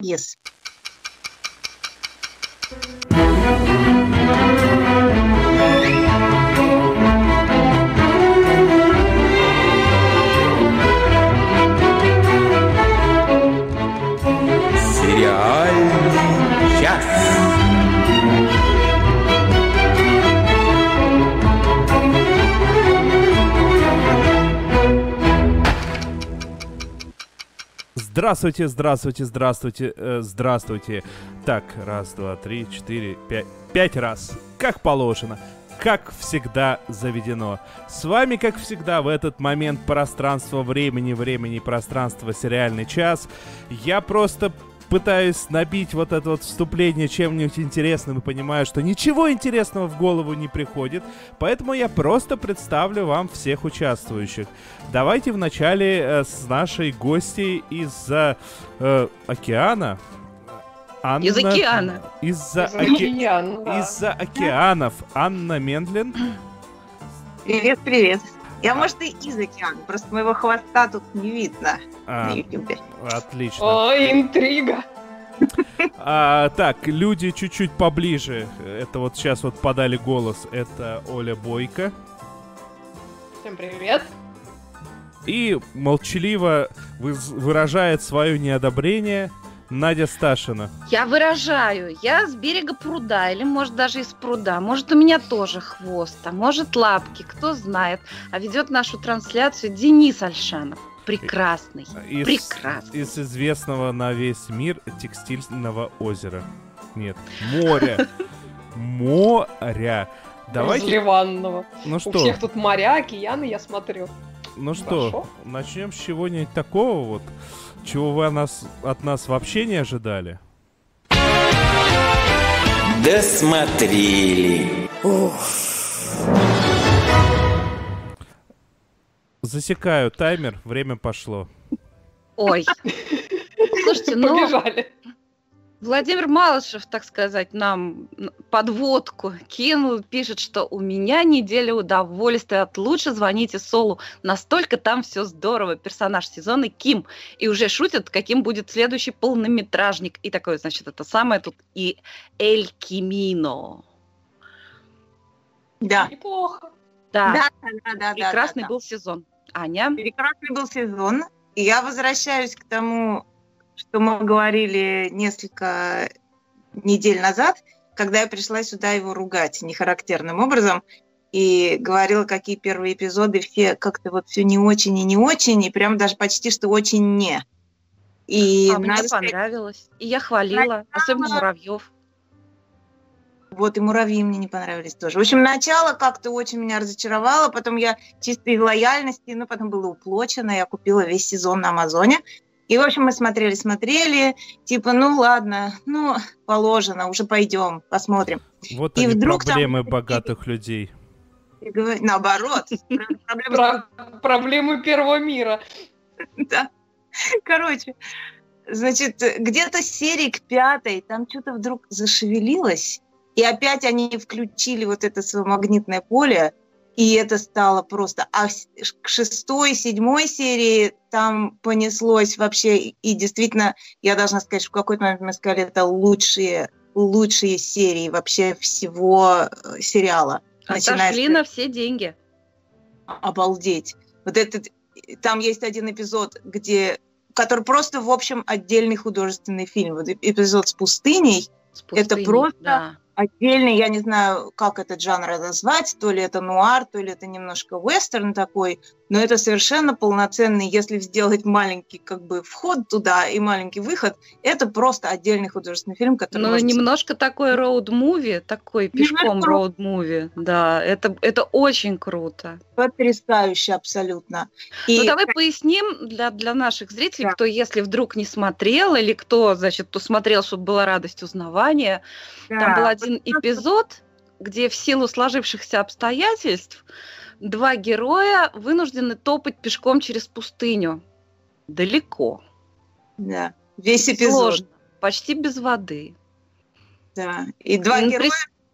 Yes. Здравствуйте, здравствуйте, здравствуйте, э, здравствуйте. Так, раз, два, три, четыре, пять. Пять раз. Как положено. Как всегда заведено. С вами, как всегда, в этот момент пространства времени, времени, пространства, сериальный час. Я просто пытаюсь набить вот это вот вступление чем-нибудь интересным и понимаю, что ничего интересного в голову не приходит, поэтому я просто представлю вам всех участвующих. Давайте вначале э, с нашей гостей из-за э, океана. Анна... Из океана. Из-за Из оке- да. Из-за океанов. Анна Мендлин. Привет, привет. Я, может, и из океана, просто моего хвоста тут не видно А, на ютубе. отлично. О, интрига. А, так, люди чуть-чуть поближе. Это вот сейчас вот подали голос. Это Оля Бойко. Всем привет. И молчаливо выражает свое неодобрение Надя Сташина. Я выражаю, я с берега пруда, или может даже из пруда, может у меня тоже хвост, а может лапки, кто знает. А ведет нашу трансляцию Денис Альшанов. Прекрасный. Из, Прекрасный. из известного на весь мир текстильного озера. Нет, моря. Моря. Давайте, Разливанного. ну У что, всех тут моря, океаны, я смотрю. ну что, Хорошо. начнем с чего-нибудь такого вот, чего вы от нас, от нас вообще не ожидали. Досмотрели. Засекаю таймер, время пошло. Ой. Слушайте, ну, Побежали. Владимир Малышев, так сказать, нам подводку кинул, пишет, что у меня неделя удовольствия от лучше звоните Солу. Настолько там все здорово. Персонаж сезона Ким. И уже шутят, каким будет следующий полнометражник. И такое, значит, это самое тут и Эль Кимино. Да. Неплохо. Да, Да, да, да, да. прекрасный да, да. был сезон. Аня? Прекрасный был сезон. И я возвращаюсь к тому, что мы говорили несколько недель назад, когда я пришла сюда его ругать нехарактерным образом и говорила, какие первые эпизоды все как-то вот все не очень и не очень, и прям даже почти что очень не. И а мне сказать, понравилось. И я хвалила, особенно Начало. Муравьев. Вот и муравьи мне не понравились тоже. В общем, начало как-то очень меня разочаровало, потом я чисто из лояльности, но потом было уплочено, я купила весь сезон на Амазоне. И, в общем, мы смотрели, смотрели, типа, ну ладно, ну, положено, уже пойдем, посмотрим. Вот И они вдруг там- проблемы богатых людей. Наоборот, проблемы первого мира. Да. Короче, значит, где-то с серии к пятой там что-то вдруг зашевелилось, и опять они включили вот это свое магнитное поле, и это стало просто... А к шестой, седьмой серии там понеслось вообще, и- действительно, я должна сказать, что в какой-то момент мы сказали, это лучшие, лучшие серии вообще всего э, сериала. Отошли на все деньги. обалдеть. Вот этот, там есть один эпизод, где, который просто, в общем, отдельный художественный фильм. Вот эп- эпизод с пустыней, С Это пустыней, просто да. Отдельный, я не знаю, как этот жанр назвать, то ли это нуар, то ли это немножко вестерн такой, но это совершенно полноценный, если сделать маленький как бы вход туда и маленький выход, это просто отдельный художественный фильм, который... Ну, немножко такой роуд-муви, такой пешком роуд-муви, да, это, это очень круто. потрясающе абсолютно. Ну, И давай поясним для, для наших зрителей, Да. кто, если вдруг не смотрел, или кто, значит, кто смотрел, чтобы была радость узнавания. Там да, был вот один эпизод, где в силу сложившихся обстоятельств два героя вынуждены топать пешком через пустыню. Далеко. Да, весь эпизод. Сложно. Почти без воды. Да. И два Ну, героя,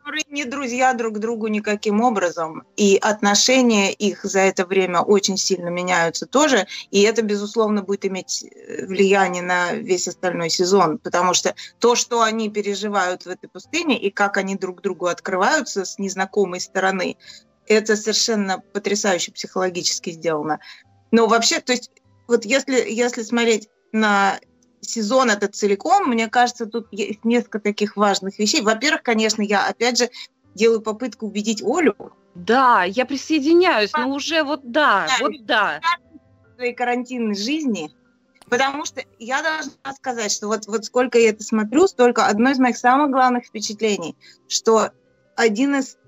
которые не друзья друг другу никаким образом, и отношения их за это время очень сильно меняются тоже, и это, безусловно, будет иметь э, влияние на весь остальной сезон, потому что то, что они переживают в этой пустыне, и как они друг другу открываются с незнакомой стороны, это совершенно потрясающе психологически сделано. Но вообще, то есть, вот если, если смотреть на сезон этот целиком, мне кажется, тут есть несколько таких важных вещей. Во-первых, конечно, я опять же делаю попытку убедить Олю. Да, я присоединяюсь, но уже вот да, да вот да. В своей карантинной жизни, потому что я должна сказать, что вот, вот сколько я это смотрю, столько одно из моих самых главных впечатлений, что один из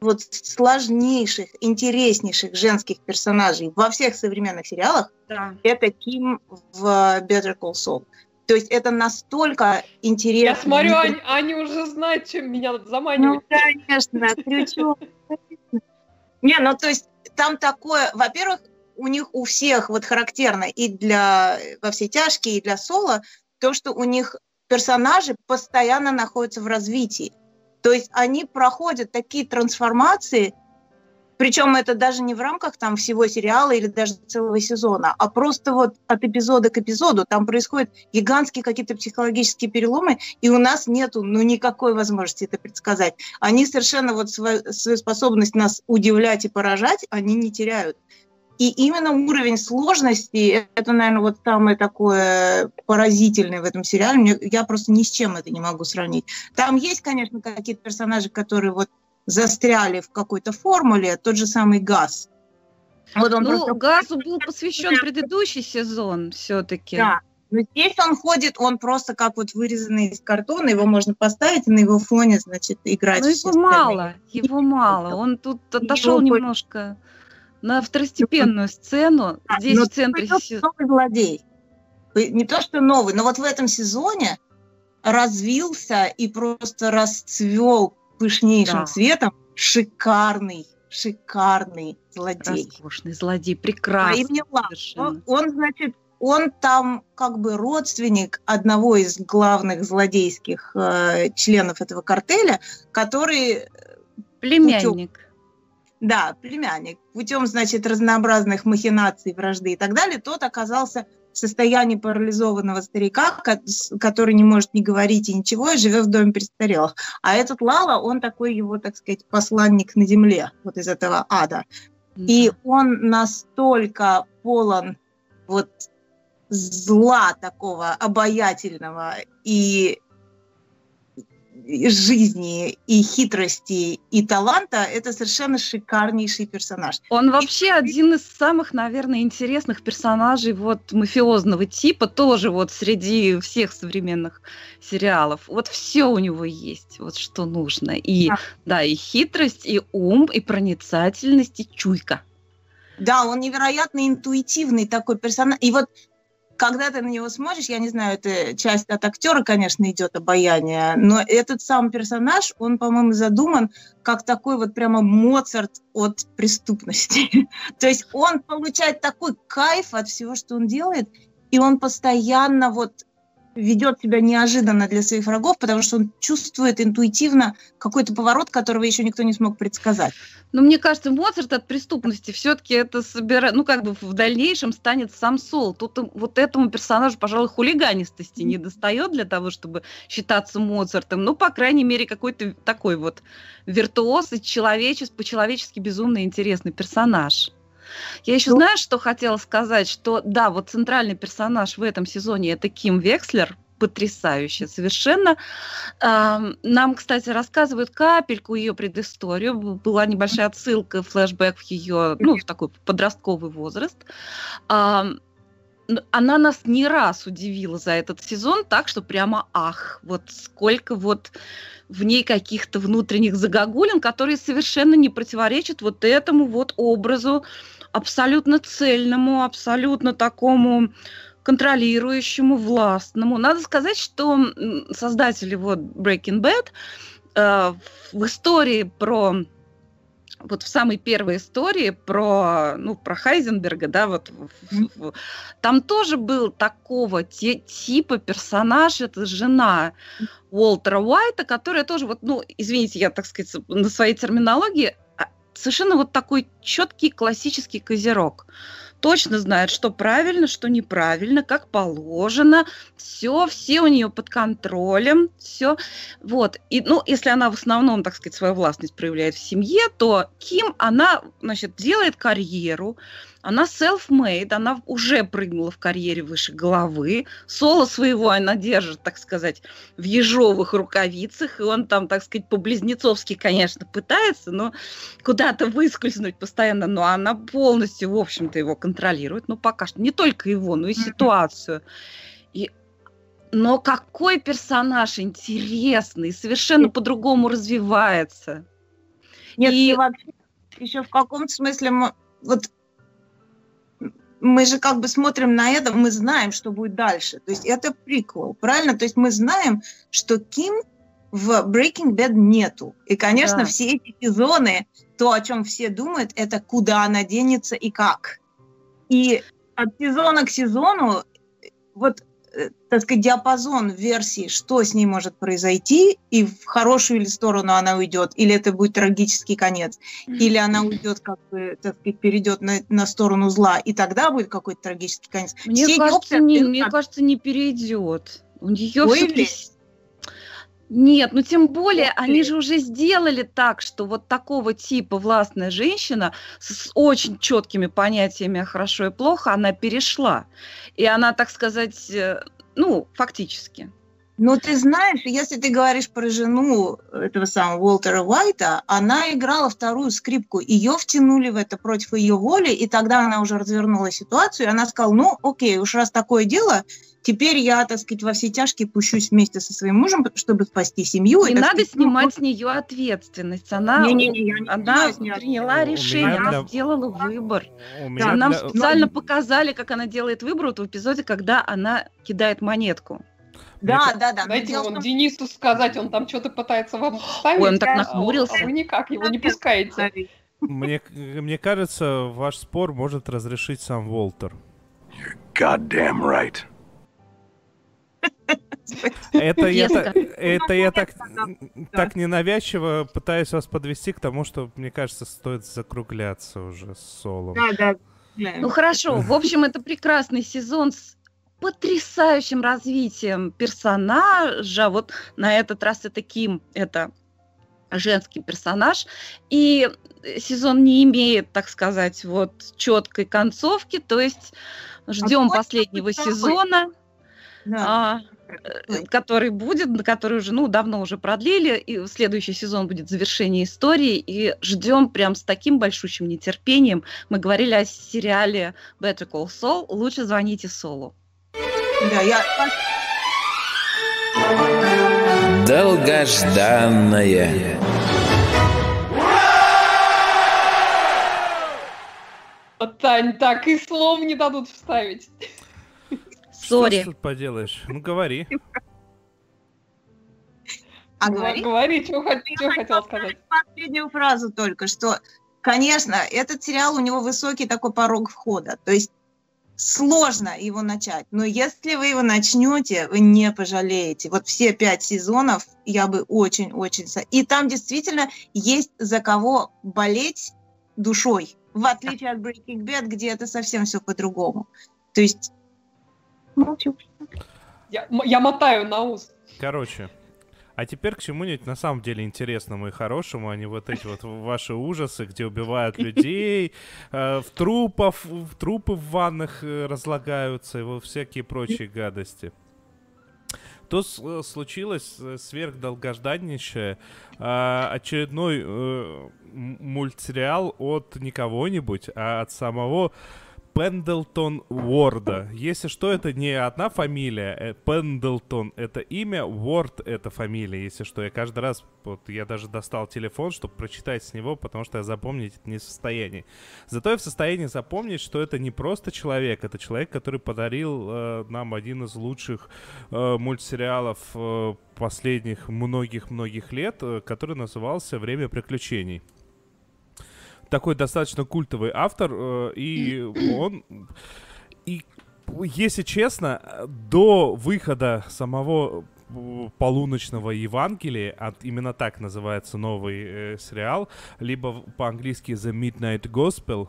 вот сложнейших, интереснейших женских персонажей во всех современных сериалах да. это Ким в Better Call Saul. То есть это настолько интересно. Я смотрю, они, они уже знают, чем меня заманивать. Ну, конечно, крючок. Не, ну то есть там такое, во-первых, у них у всех вот характерно и для во все тяжкие, и для соло, то, что у них персонажи постоянно находятся в развитии. То есть они проходят такие трансформации, причем это даже не в рамках там всего сериала или даже целого сезона, а просто вот от эпизода к эпизоду там происходят гигантские какие-то психологические переломы, и у нас нету ну никакой возможности это предсказать. Они совершенно вот свою, свою способность нас удивлять и поражать, они не теряют. И именно уровень сложности, это, наверное, вот самое такое поразительное в этом сериале. Мне, я просто ни с чем это не могу сравнить. Там есть, конечно, какие-то персонажи, которые вот застряли в какой-то формуле, тот же самый Газ. Вот он ну, просто... Газу был посвящен предыдущий сезон все-таки. Да, но здесь он ходит, он просто как вот вырезанный из картона, его можно поставить, и на его фоне, значит, играть. Ну, его мало, его мало. Он тут отошел немножко на второстепенную сцену, а, здесь в центре сезона. Новый злодей. Не то, что новый, но вот в этом сезоне развился и просто расцвел пышнейшим да. цветом шикарный, шикарный злодей. Роскошный злодей, прекрасный. Он, он, значит, он там как бы родственник одного из главных злодейских э, членов этого картеля, который... Э, Племянник. Путем, да, племянник. Путем, значит, разнообразных махинаций, вражды и так далее, тот оказался в состоянии парализованного старика, который не может ни говорить и ничего, и живет в доме престарелых. А этот Лала, он такой его, так сказать, посланник на земле, вот из этого ада. Mm-hmm. И он настолько полон вот зла такого обаятельного и жизни и хитрости и таланта, это совершенно шикарнейший персонаж. Он вообще один из самых, наверное, интересных персонажей вот мафиозного типа, тоже вот среди всех современных сериалов. Вот все у него есть, вот что нужно. И да, да и хитрость, и ум, и проницательность, и чуйка. Да, он невероятно интуитивный такой персонаж. И вот когда ты на него смотришь, я не знаю, это часть от актера, конечно, идет обаяние, но этот сам персонаж, он, по-моему, задуман как такой вот прямо Моцарт от преступности. То есть он получает такой кайф от всего, что он делает, и он постоянно вот ведет себя неожиданно для своих врагов, потому что он чувствует интуитивно какой-то поворот, которого еще никто не смог предсказать. Но мне кажется, Моцарт от преступности все-таки это собирает, ну как бы в дальнейшем станет сам Сол. Тут вот этому персонажу, пожалуй, хулиганистости не достает для того, чтобы считаться Моцартом. Ну, по крайней мере, какой-то такой вот виртуоз и человеческий, по-человечески безумно интересный персонаж. Я еще ну, знаю, что хотела сказать, что да, вот центральный персонаж в этом сезоне это Ким Векслер, потрясающе совершенно. Нам, кстати, рассказывают капельку ее предысторию. Была небольшая отсылка, флешбэк в ее, ну, в такой подростковый возраст. Она нас не раз удивила за этот сезон, так что прямо ах, вот сколько вот в ней каких-то внутренних загогулин, которые совершенно не противоречат вот этому вот образу абсолютно цельному, абсолютно такому контролирующему, властному. Надо сказать, что создатели вот Breaking Bad э, в истории про вот в самой первой истории про, ну, про Хайзенберга, да, вот mm-hmm. там тоже был такого те, типа персонаж, это жена Уолтера Уайта, которая тоже вот, ну, извините, я, так сказать, на своей терминологии, совершенно вот такой четкий классический козерог. Точно знает, что правильно, что неправильно, как положено, все, все у нее под контролем, все, вот. И, ну, если она в основном, так сказать, свою властность проявляет в семье, то Ким, она, значит, делает карьеру, она self-made, она уже прыгнула в карьере выше головы. Соло своего она держит, так сказать, в ежовых рукавицах, и он там, так сказать, по-близнецовски, конечно, пытается, но куда-то выскользнуть постоянно, но она полностью, в общем-то, его контролирует, ну, пока что. Не только его, но и ситуацию. И но какой персонаж интересный, совершенно по-другому развивается. Нет, и вообще еще в каком смысле вот мы же как бы смотрим на это, мы знаем, что будет дальше. То есть это приквел, правильно? То есть мы знаем, что Ким в Breaking Bad нету. И, конечно, да. все эти сезоны, то, о чем все думают, это куда она денется и как. И от сезона к сезону вот так сказать, диапазон версии, что с ней может произойти, и в хорошую или сторону она уйдет, или это будет трагический конец, или она уйдет, как бы, так сказать, перейдет на, на сторону зла, и тогда будет какой-то трагический конец. Мне, Все кажется, не, мне кажется, не перейдет. У нее все нет, ну тем более они же уже сделали так, что вот такого типа властная женщина с очень четкими понятиями хорошо и плохо, она перешла. И она, так сказать, э, ну, фактически. Ну, ты знаешь, если ты говоришь про жену этого самого Уолтера Уайта, она играла вторую скрипку, ее втянули в это против ее воли, и тогда она уже развернула ситуацию, и она сказала, ну, окей, уж раз такое дело, Теперь я, так сказать, во все тяжкие пущусь вместе со своим мужем, чтобы спасти семью. Не надо сказать, снимать ну, с нее ответственность. Она, не, не, не, она не приняла решение, она для... сделала выбор. Да, нам для... специально ну, показали, как она делает выбор вот в эпизоде, когда она кидает монетку. Да, да, да. Дайте он том... Денису сказать, он там что-то пытается вам вставить. Ой, он так нахмурился. А вы никак его не пускаете. Мне, мне кажется, ваш спор может разрешить сам Волтер. You're goddamn right. Это я, это я так, так ненавязчиво пытаюсь вас подвести к тому, что, мне кажется, стоит закругляться уже с солом. Да, да. Ну хорошо, в общем, это прекрасный сезон с потрясающим развитием персонажа. Вот на этот раз это Ким, это женский персонаж. И сезон не имеет, так сказать, вот четкой концовки, то есть ждем а последнего сезона. Да. А, э, который будет, который уже, ну, давно уже продлили, и следующий сезон будет завершение истории, и ждем прям с таким большущим нетерпением. Мы говорили о сериале Better Call Saul, лучше звоните Солу. Да, я... Долгожданное. Тань, так и слов не дадут вставить. Сори. Что тут поделаешь? Ну, говори. А ну, говори? Говори, что, что хотел сказать. Последнюю фразу только, что, конечно, этот сериал, у него высокий такой порог входа. То есть сложно его начать, но если вы его начнете, вы не пожалеете. Вот все пять сезонов я бы очень-очень... И там действительно есть за кого болеть душой, в отличие от Breaking Bad, где это совсем все по-другому. То есть Молчу. Я, я мотаю на ус. Короче, а теперь к чему-нибудь на самом деле интересному и хорошему, а не вот эти вот ваши ужасы, где убивают людей, э, в трупов, в трупы в ваннах э, разлагаются и вот всякие прочие гадости. То э, случилось сверхдолгожданнейшее очередной мультсериал от не кого-нибудь, а от самого Пендлтон Уорда. Если что, это не одна фамилия. Э, Пендлтон — это имя, Уорд — это фамилия. Если что, я каждый раз, вот я даже достал телефон, чтобы прочитать с него, потому что я запомнить это не в состоянии. Зато я в состоянии запомнить, что это не просто человек, это человек, который подарил э, нам один из лучших э, мультсериалов э, последних многих-многих лет, э, который назывался «Время приключений». Такой достаточно культовый автор, э, и он... И, если честно, до выхода самого полуночного Евангелия, а именно так называется новый э, сериал, либо по-английски The Midnight Gospel,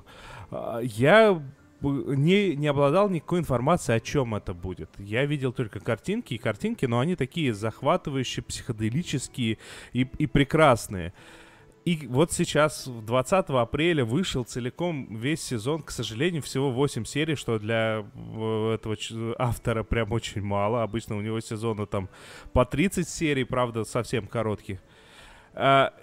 э, я не, не обладал никакой информацией, о чем это будет. Я видел только картинки, и картинки, но они такие захватывающие, психоделические и, и прекрасные. И вот сейчас, 20 апреля, вышел целиком весь сезон. К сожалению, всего 8 серий, что для э, этого автора прям очень мало. Обычно у него сезона там по 30 серий, правда, совсем коротких. А,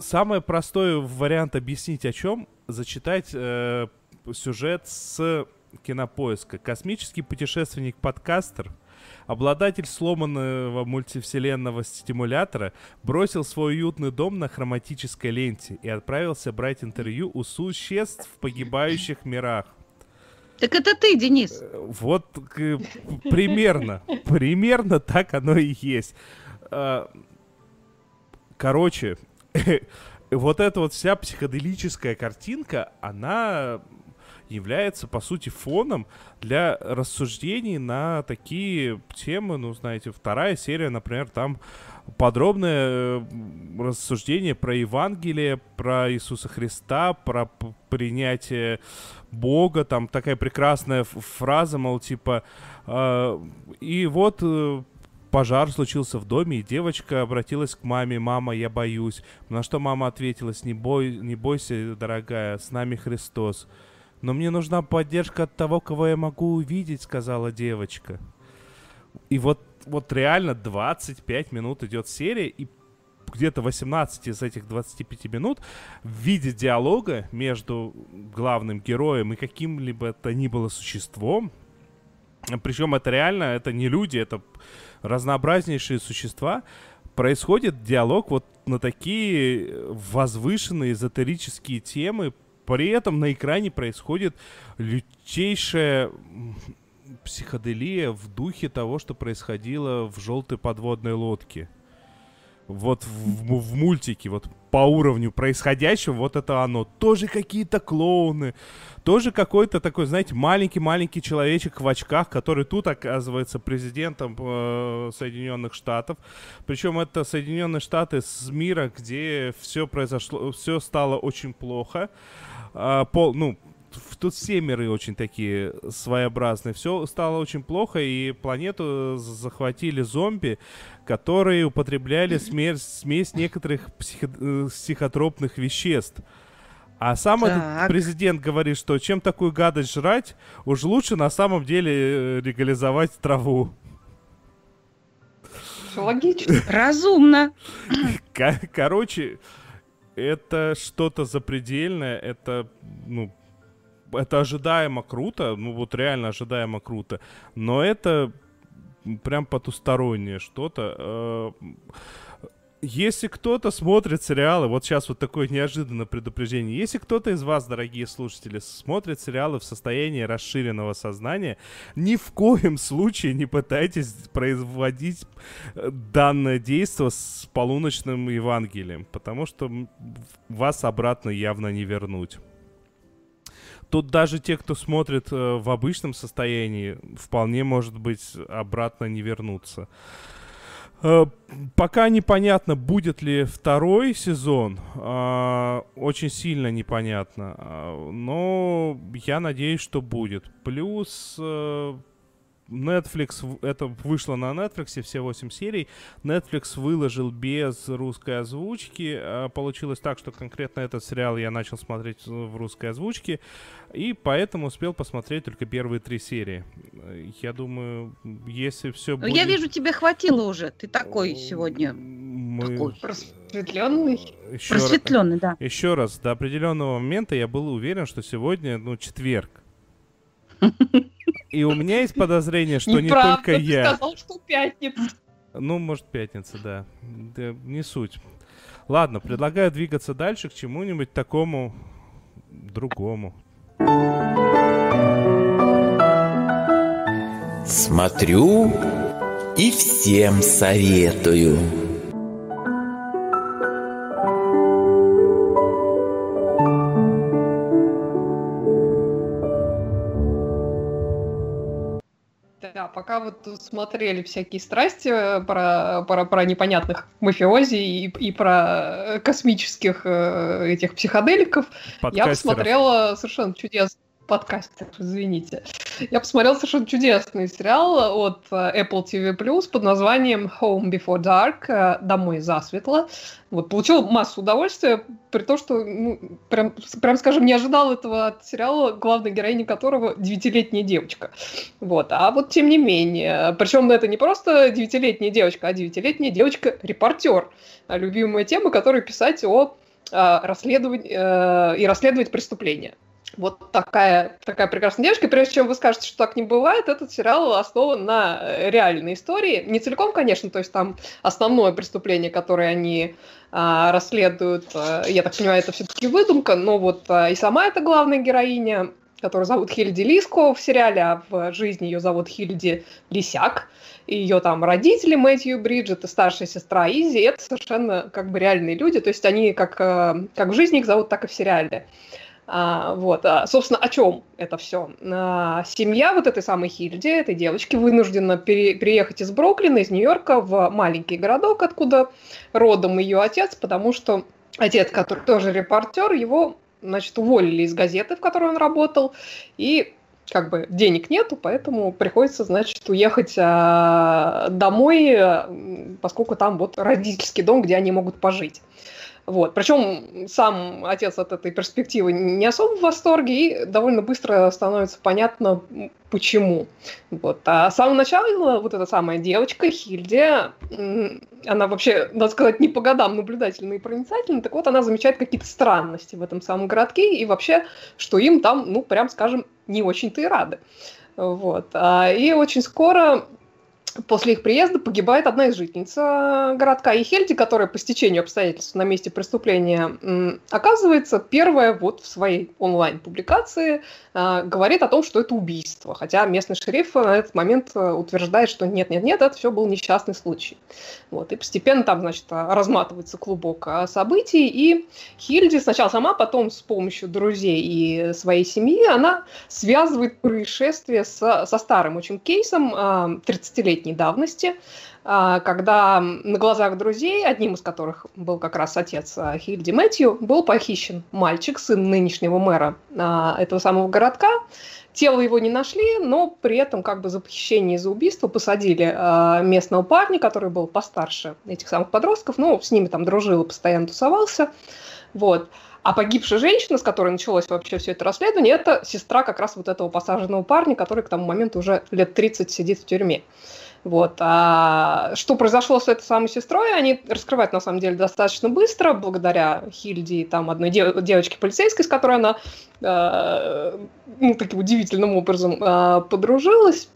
самый простой вариант объяснить о чем, зачитать э, сюжет с кинопоиска. Космический путешественник-подкастер — Обладатель сломанного мультивселенного стимулятора бросил свой уютный дом на хроматической ленте и отправился брать интервью у существ в погибающих мирах. Так это ты, Денис. Э, вот примерно, примерно так оно и есть. А, короче, вот эта вот вся психоделическая картинка, она является, по сути, фоном для рассуждений на такие темы, ну, знаете, вторая серия, например, там подробное э, рассуждение про Евангелие, про Иисуса Христа, про принятие Бога, там такая прекрасная фраза, мол, типа, э, и вот э, пожар случился в доме, и девочка обратилась к маме, «Мама, я боюсь». На что мама ответила, «Не, бой, не бойся, дорогая, с нами Христос». «Но мне нужна поддержка от того, кого я могу увидеть», — сказала девочка. И вот, вот реально 25 минут идет серия, и где-то 18 из этих 25 минут в виде диалога между главным героем и каким-либо то ни было существом. Причем это реально, это не люди, это разнообразнейшие существа. Происходит диалог вот на такие возвышенные эзотерические темы при этом на экране происходит лютейшая психоделия в духе того, что происходило в желтой подводной лодке. Вот в, в мультике, вот по уровню происходящего, вот это оно. Тоже какие-то клоуны, тоже какой-то такой, знаете, маленький-маленький человечек в очках, который тут оказывается президентом э, Соединенных Штатов. Причем это Соединенные Штаты с мира, где все произошло, все стало очень плохо а, пол, ну, тут все миры очень такие своеобразные. Все стало очень плохо, и планету захватили зомби, которые употребляли смесь, смесь некоторых психо, э, психотропных веществ. А сам так. этот президент говорит, что чем такую гадость жрать, уж лучше на самом деле э, легализовать траву. Логично. Разумно. Короче, это что-то запредельное, это, ну, это ожидаемо круто, ну вот реально ожидаемо круто, но это прям потустороннее что-то. Э, если кто-то смотрит сериалы, вот сейчас вот такое неожиданное предупреждение, если кто-то из вас, дорогие слушатели, смотрит сериалы в состоянии расширенного сознания, ни в коем случае не пытайтесь производить э, данное действие с полуночным Евангелием, потому что вас обратно явно не вернуть. Тут даже те, кто смотрит э, в обычном состоянии, вполне может быть обратно не вернуться. Э, пока непонятно, будет ли второй сезон. Э, очень сильно непонятно. Э, но я надеюсь, что будет. Плюс Netflix, это вышло на Netflix, все 8 серий. Netflix выложил без русской озвучки. А получилось так, что конкретно этот сериал я начал смотреть в русской озвучке. И поэтому успел посмотреть только первые три серии. Я думаю, если все ну, будет... Я вижу, тебе хватило уже. Ты такой сегодня. Мы... Такой. Просветленный. Еще Просветленный, раз... да. Еще раз, до определенного момента я был уверен, что сегодня, ну, четверг. И у меня есть подозрение, что не только я. Ты сказал, что пятница. Ну, может, пятница, да. да. Не суть. Ладно, предлагаю двигаться дальше к чему-нибудь такому другому. Смотрю и всем советую. Пока вот смотрели всякие страсти э, про, про, про непонятных мафиози и, и про космических э, этих психоделиков, я посмотрела совершенно чудесно подкастер, извините. Я посмотрел совершенно чудесный сериал от э, Apple TV под названием Home Before Dark, э, Домой засветло. Вот, получил массу удовольствия, при том, что, ну, прям, прям скажем, не ожидал этого от сериала, главной героини которого девятилетняя девочка. Вот, а вот тем не менее. Причем это не просто девятилетняя девочка, а девятилетняя девочка-репортер. Любимая тема, которую писать о э, расследовании э, и расследовать преступления. Вот такая, такая прекрасная девушка. Прежде чем вы скажете, что так не бывает, этот сериал основан на реальной истории. Не целиком, конечно, то есть там основное преступление, которое они а, расследуют, а, я так понимаю, это все-таки выдумка, но вот а, и сама эта главная героиня, которую зовут Хильди Лиско в сериале, а в жизни ее зовут Хильди Лисяк. И ее там родители Мэтью Бриджит и старшая сестра Изи, это совершенно как бы реальные люди, то есть они как, как в жизни их зовут, так и в сериале. А, вот, а, собственно, о чем это все? А, семья вот этой самой Хильди, этой девочки, вынуждена пере, переехать из Бруклина, из Нью-Йорка в маленький городок, откуда родом ее отец, потому что отец, который тоже репортер, его, значит, уволили из газеты, в которой он работал, и как бы денег нету, поэтому приходится, значит, уехать а, домой, поскольку там вот родительский дом, где они могут пожить. Вот. Причем сам отец от этой перспективы не особо в восторге, и довольно быстро становится понятно, почему. Вот. А с самого начала вот эта самая девочка, Хильди, она вообще, надо сказать, не по годам наблюдательная и проницательная, так вот она замечает какие-то странности в этом самом городке, и вообще, что им там, ну, прям скажем, не очень-то и рады. Вот. А, и очень скоро После их приезда погибает одна из жительниц э, городка Ехельди, которая по стечению обстоятельств на месте преступления оказывается первая вот в своей онлайн-публикации э, говорит о том, что это убийство. Хотя местный шериф на этот момент э, утверждает, что нет-нет-нет, это все был несчастный случай. Вот, и постепенно там, значит, разматывается клубок событий, и Хильди сначала сама, потом с помощью друзей и своей семьи, она связывает происшествие со, со старым очень кейсом 30-летней десятилетней давности, а, когда на глазах друзей, одним из которых был как раз отец а, Хильди Мэтью, был похищен мальчик, сын нынешнего мэра а, этого самого городка. Тело его не нашли, но при этом как бы за похищение и за убийство посадили местного парня, который был постарше этих самых подростков, ну, с ними там дружил и постоянно тусовался. Вот. А погибшая женщина, с которой началось вообще все это расследование, это сестра как раз вот этого посаженного парня, который к тому моменту уже лет 30 сидит в тюрьме. Вот. А что произошло с этой самой сестрой, они раскрывают на самом деле достаточно быстро, благодаря Хильде, там, одной дев- девочке полицейской, с которой она э, ну, таким удивительным образом э, подружилась.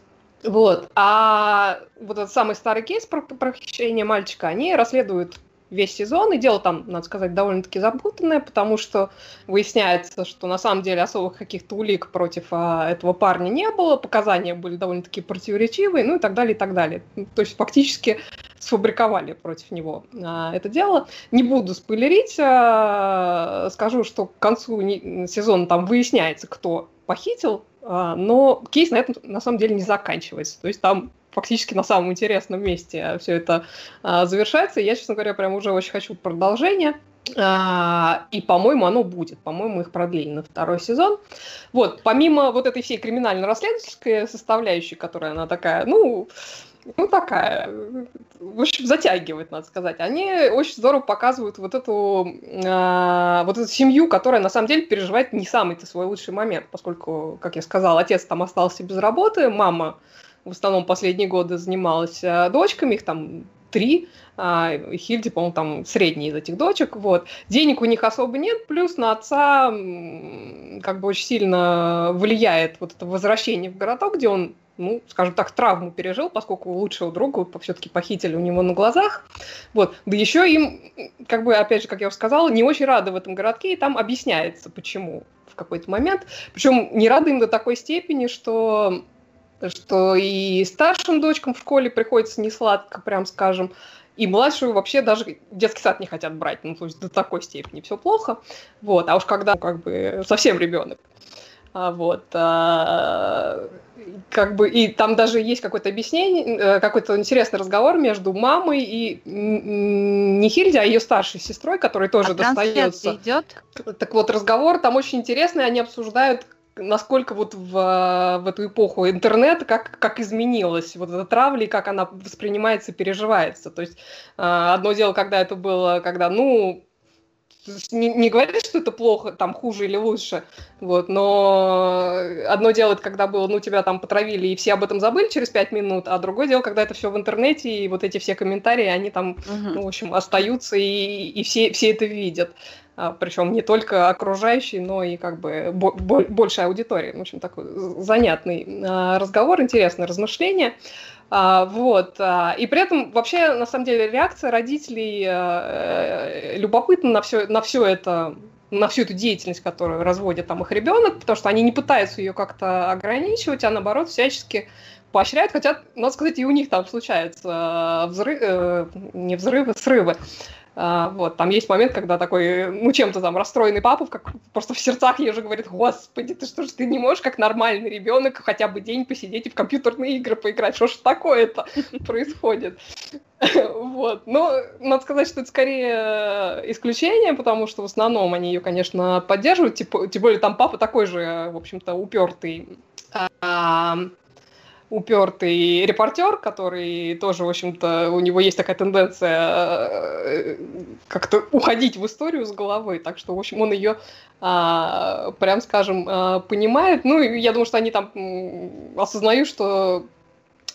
Вот. А вот этот самый старый кейс про похищение мальчика, они расследуют весь сезон, и дело там, надо сказать, довольно-таки запутанное, потому что выясняется, что на самом деле особых каких-то улик против а, этого парня не было, показания были довольно-таки противоречивые, ну и так далее, и так далее. То есть фактически сфабриковали против него а, это дело. Не буду спойлерить, а, скажу, что к концу не, сезона там выясняется, кто похитил, а, но кейс на этом на самом деле не заканчивается. То есть там фактически на самом интересном месте все это а, завершается. И я, честно говоря, прям уже очень хочу продолжения. А, и, по-моему, оно будет. По-моему, их продлили на второй сезон. Вот, помимо вот этой всей криминально-расследовательской составляющей, которая она такая, ну, ну, такая, в общем, затягивает, надо сказать. Они очень здорово показывают вот эту, э, вот эту семью, которая на самом деле переживает не самый-то свой лучший момент, поскольку, как я сказала, отец там остался без работы, мама в основном последние годы занималась э, дочками, их там три, а Хильди, по-моему, там средний из этих дочек, вот. Денег у них особо нет, плюс на отца как бы очень сильно влияет вот это возвращение в городок, где он ну, скажем так, травму пережил, поскольку лучшего друга все-таки похитили у него на глазах. Вот. Да еще им, как бы, опять же, как я уже сказала, не очень рады в этом городке, и там объясняется, почему в какой-то момент. Причем не рады им до такой степени, что что и старшим дочкам в школе приходится не сладко, прям скажем, и младшую вообще даже детский сад не хотят брать, ну, то есть до такой степени все плохо, вот, а уж когда, как бы, совсем ребенок. А, вот. А, как бы, и там даже есть какое-то объяснение, э, какой-то интересный разговор между мамой и не Хильди, а ее старшей сестрой, которой тоже а достается. идет? Так вот, разговор там очень интересный, они обсуждают насколько вот в, в эту эпоху интернета, как, как изменилась вот эта травля и как она воспринимается, переживается. То есть э, одно дело, когда это было, когда, ну, не, не говорит, что это плохо, там хуже или лучше, вот, но одно дело, когда было, ну, тебя там потравили, и все об этом забыли через пять минут, а другое дело, когда это все в интернете, и вот эти все комментарии, они там, угу. ну, в общем, остаются, и, и все, все это видят. А, причем не только окружающие, но и как бы большая аудитория. В общем, такой занятный а, разговор, интересное размышление. А, вот. А, и при этом вообще, на самом деле, реакция родителей а, любопытна на все, на все это на всю эту деятельность, которую разводит там их ребенок, потому что они не пытаются ее как-то ограничивать, а наоборот всячески поощряют, хотя, надо сказать, и у них там случаются взрывы, э, не взрывы, срывы. А, вот, там есть момент, когда такой, ну, чем-то там расстроенный папа, как просто в сердцах ей уже говорит, господи, ты что ж, ты не можешь как нормальный ребенок хотя бы день посидеть и в компьютерные игры поиграть, что ж такое-то происходит? Вот, но надо сказать, что это скорее исключение, потому что в основном они ее, конечно, поддерживают, тем более там папа такой же, в общем-то, упертый а, упертый репортер, который тоже, в общем-то, у него есть такая тенденция э, как-то уходить в историю с головой, так что, в общем, он ее, а, прям скажем, а, понимает. Ну, я думаю, что они там осознают, что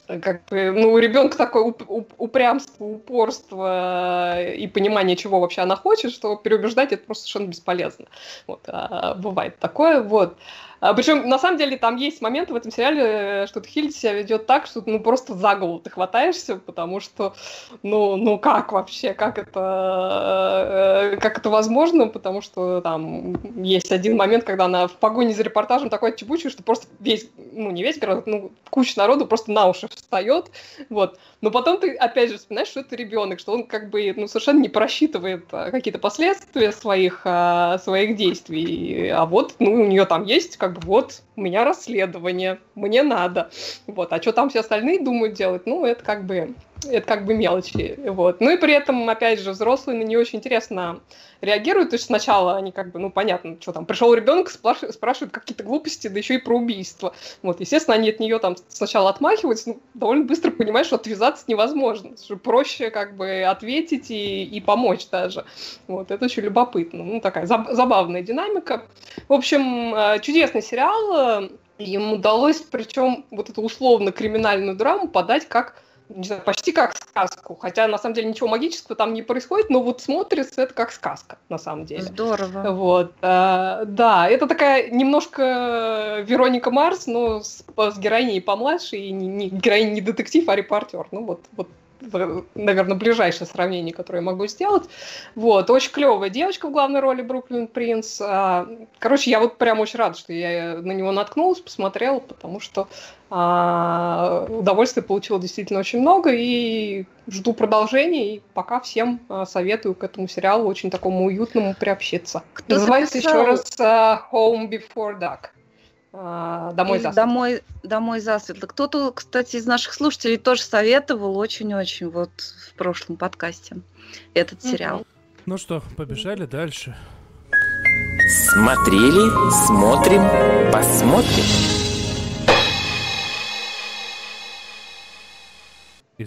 как бы, ну, у ребенка такое уп- уп- упрямство, упорство и понимание, чего вообще она хочет, что переубеждать это просто совершенно бесполезно. Вот, а, бывает такое, вот. А, Причем, на самом деле, там есть моменты в этом сериале, э, что Хильд себя ведет так, что ну просто за голову ты хватаешься, потому что, ну, ну как вообще, как это, э, как это возможно, потому что там есть один момент, когда она в погоне за репортажем такой отчебучая, что просто весь, ну не весь город, ну куча народу просто на уши встает, вот. Но потом ты опять же вспоминаешь, что это ребенок, что он как бы ну, совершенно не просчитывает а, какие-то последствия своих, а, своих действий. А вот, ну, у нее там есть как бы вот у меня расследование, мне надо. Вот. А что там все остальные думают делать, ну, это как бы это как бы мелочи, вот. Ну и при этом, опять же, взрослые на нее очень интересно реагируют, то есть сначала они как бы, ну, понятно, что там, пришел ребенок, спрашивают, какие-то глупости, да еще и про убийство. Вот, естественно, они от нее там сначала отмахиваются, но довольно быстро понимаешь, что отвязаться невозможно, что проще как бы ответить и, и помочь даже. Вот, это очень любопытно, ну, такая заб- забавная динамика. В общем, э, чудесный сериал, э, им удалось, причем вот эту условно криминальную драму подать как не знаю, почти как сказку. Хотя, на самом деле, ничего магического там не происходит, но вот смотрится это как сказка, на самом деле. Здорово. Вот. А, да, это такая немножко Вероника Марс, но с, с героиней помладше, и не, не, героиня не детектив, а репортер. Ну, вот, вот наверное, ближайшее сравнение, которое я могу сделать. Вот, очень клевая девочка в главной роли Бруклин Принц. А, короче, я вот прям очень рада, что я на него наткнулась, посмотрела, потому что а, удовольствия получила действительно очень много, и жду продолжения, и пока всем а, советую к этому сериалу очень такому уютному приобщиться. Кто Называется еще раз Home Before Dark. А, домой засветло. Домой, домой засветло. Кто-то, кстати, из наших слушателей тоже советовал очень-очень вот в прошлом подкасте этот сериал. Ну что, побежали дальше. Смотрели, смотрим, посмотрим.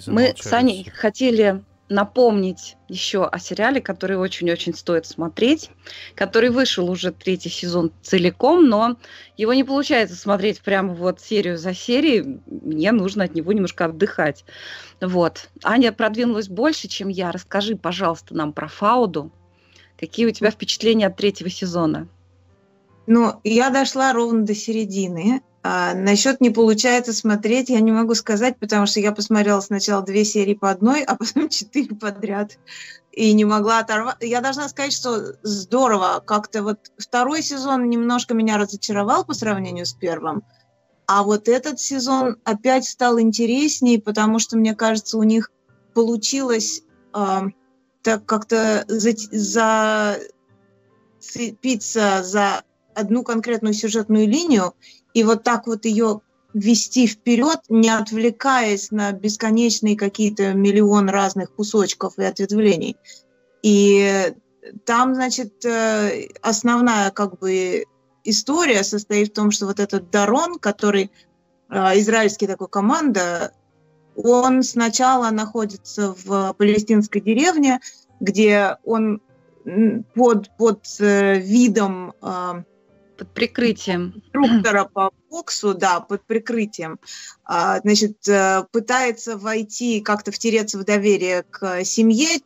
Мы с Аней хотели напомнить еще о сериале, который очень-очень стоит смотреть, который вышел уже третий сезон целиком, но его не получается смотреть прямо вот серию за серией. Мне нужно от него немножко отдыхать. Вот. Аня продвинулась больше, чем я. Расскажи, пожалуйста, нам про Фауду. Какие у тебя впечатления от третьего сезона? Ну, я дошла ровно до середины. А, насчет не получается смотреть, я не могу сказать, потому что я посмотрела сначала две серии по одной, а потом четыре подряд. И не могла оторвать. Я должна сказать, что здорово. Как-то вот второй сезон немножко меня разочаровал по сравнению с первым. А вот этот сезон опять стал интереснее, потому что, мне кажется, у них получилось э, так как-то за, за, за одну конкретную сюжетную линию и вот так вот ее вести вперед, не отвлекаясь на бесконечные какие-то миллион разных кусочков и ответвлений. И там, значит, э, основная как бы история состоит в том, что вот этот Дарон, который э, израильский такой команда, он сначала находится в палестинской деревне, где он под, под э, видом под прикрытием. Инструктора по боксу, да, под прикрытием. А, значит, пытается войти, как-то втереться в доверие к семье,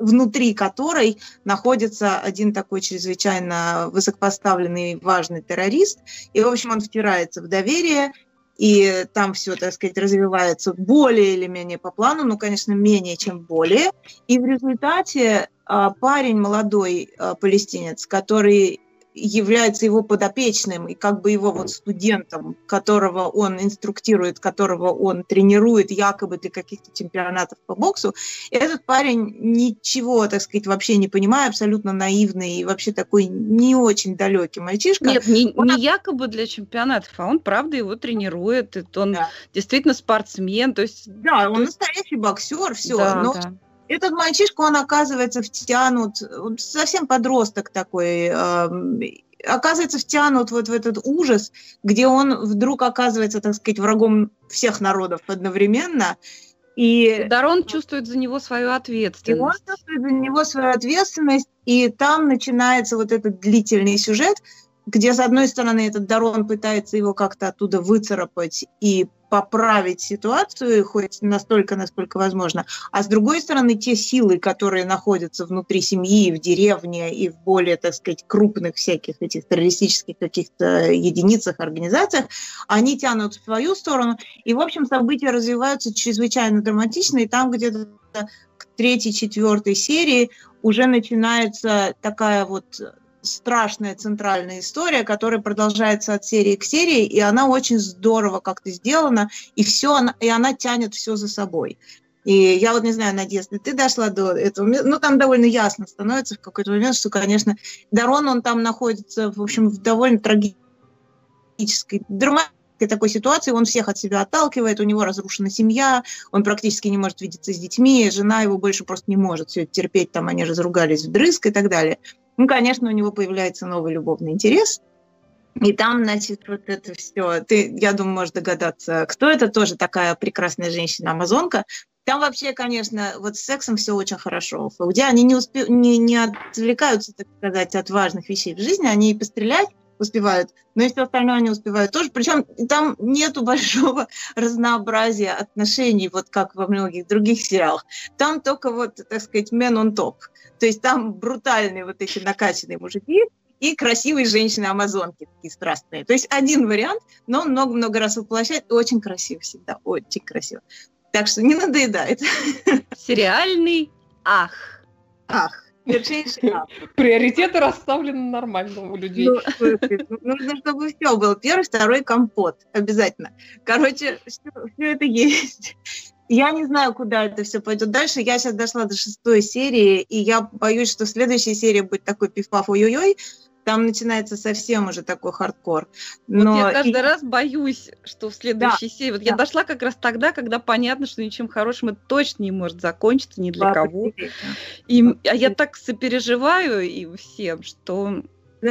внутри которой находится один такой чрезвычайно высокопоставленный важный террорист. И, в общем, он втирается в доверие, и там все, так сказать, развивается более или менее по плану, ну, конечно, менее, чем более. И в результате а, парень молодой а, палестинец, который является его подопечным и как бы его вот студентом, которого он инструктирует, которого он тренирует якобы для каких-то чемпионатов по боксу. Этот парень ничего, так сказать, вообще не понимает, абсолютно наивный и вообще такой не очень далекий мальчишка. Нет, не, он... не якобы для чемпионатов, а он правда его тренирует, он да. действительно спортсмен, то есть... Да, он есть... настоящий боксер, все, да, но да. Этот мальчишка, он оказывается втянут, совсем подросток такой, э, оказывается втянут вот в этот ужас, где он вдруг оказывается, так сказать, врагом всех народов одновременно. И Дарон чувствует за него свою ответственность. И он чувствует за него свою ответственность, и там начинается вот этот длительный сюжет, где, с одной стороны, этот Дарон пытается его как-то оттуда выцарапать и поправить ситуацию хоть настолько, насколько возможно. А с другой стороны, те силы, которые находятся внутри семьи, в деревне и в более, так сказать, крупных всяких этих террористических каких-то единицах, организациях, они тянут в свою сторону. И, в общем, события развиваются чрезвычайно драматично, и там где-то к третьей, четвертой серии уже начинается такая вот страшная центральная история, которая продолжается от серии к серии, и она очень здорово как-то сделана, и все, и она тянет все за собой. И я вот не знаю, Надежда, ты дошла до этого, ну там довольно ясно становится в какой-то момент, что, конечно, Дарон, он там находится, в общем, в довольно трагической, драматической такой ситуации, он всех от себя отталкивает, у него разрушена семья, он практически не может видеться с детьми, жена его больше просто не может все это терпеть, там они разругались вдрызг и так далее. Ну, конечно, у него появляется новый любовный интерес, и там, значит, вот это все. Ты, я думаю, можешь догадаться, кто это тоже такая прекрасная женщина-амазонка. Там вообще, конечно, вот с сексом все очень хорошо. В Фауде они не, успе... не, не отвлекаются, так сказать, от важных вещей в жизни. Они и пострелять успевают, но и все остальное они успевают тоже. Причем там нету большого разнообразия отношений, вот как во многих других сериалах. Там только вот, так сказать, men on top. То есть там брутальные вот эти накачанные мужики и красивые женщины-амазонки, такие страстные. То есть один вариант, но он много-много раз воплощает. Очень красиво всегда, очень красиво. Так что не надоедает. Сериальный ах. Ах. Приоритеты расставлены нормально у людей. Ну, ну, нужно, чтобы все было. Первый, второй компот. Обязательно. Короче, все, все это есть. Я не знаю, куда это все пойдет дальше. Я сейчас дошла до шестой серии, и я боюсь, что следующая серия будет такой пиф-паф ой-ой-ой. Там начинается совсем уже такой хардкор. Но вот я каждый и... раз боюсь, что в следующей да, серии... Вот да. я дошла как раз тогда, когда понятно, что ничем хорошим это точно не может закончиться ни для да, кого. И, а я так сопереживаю и всем, что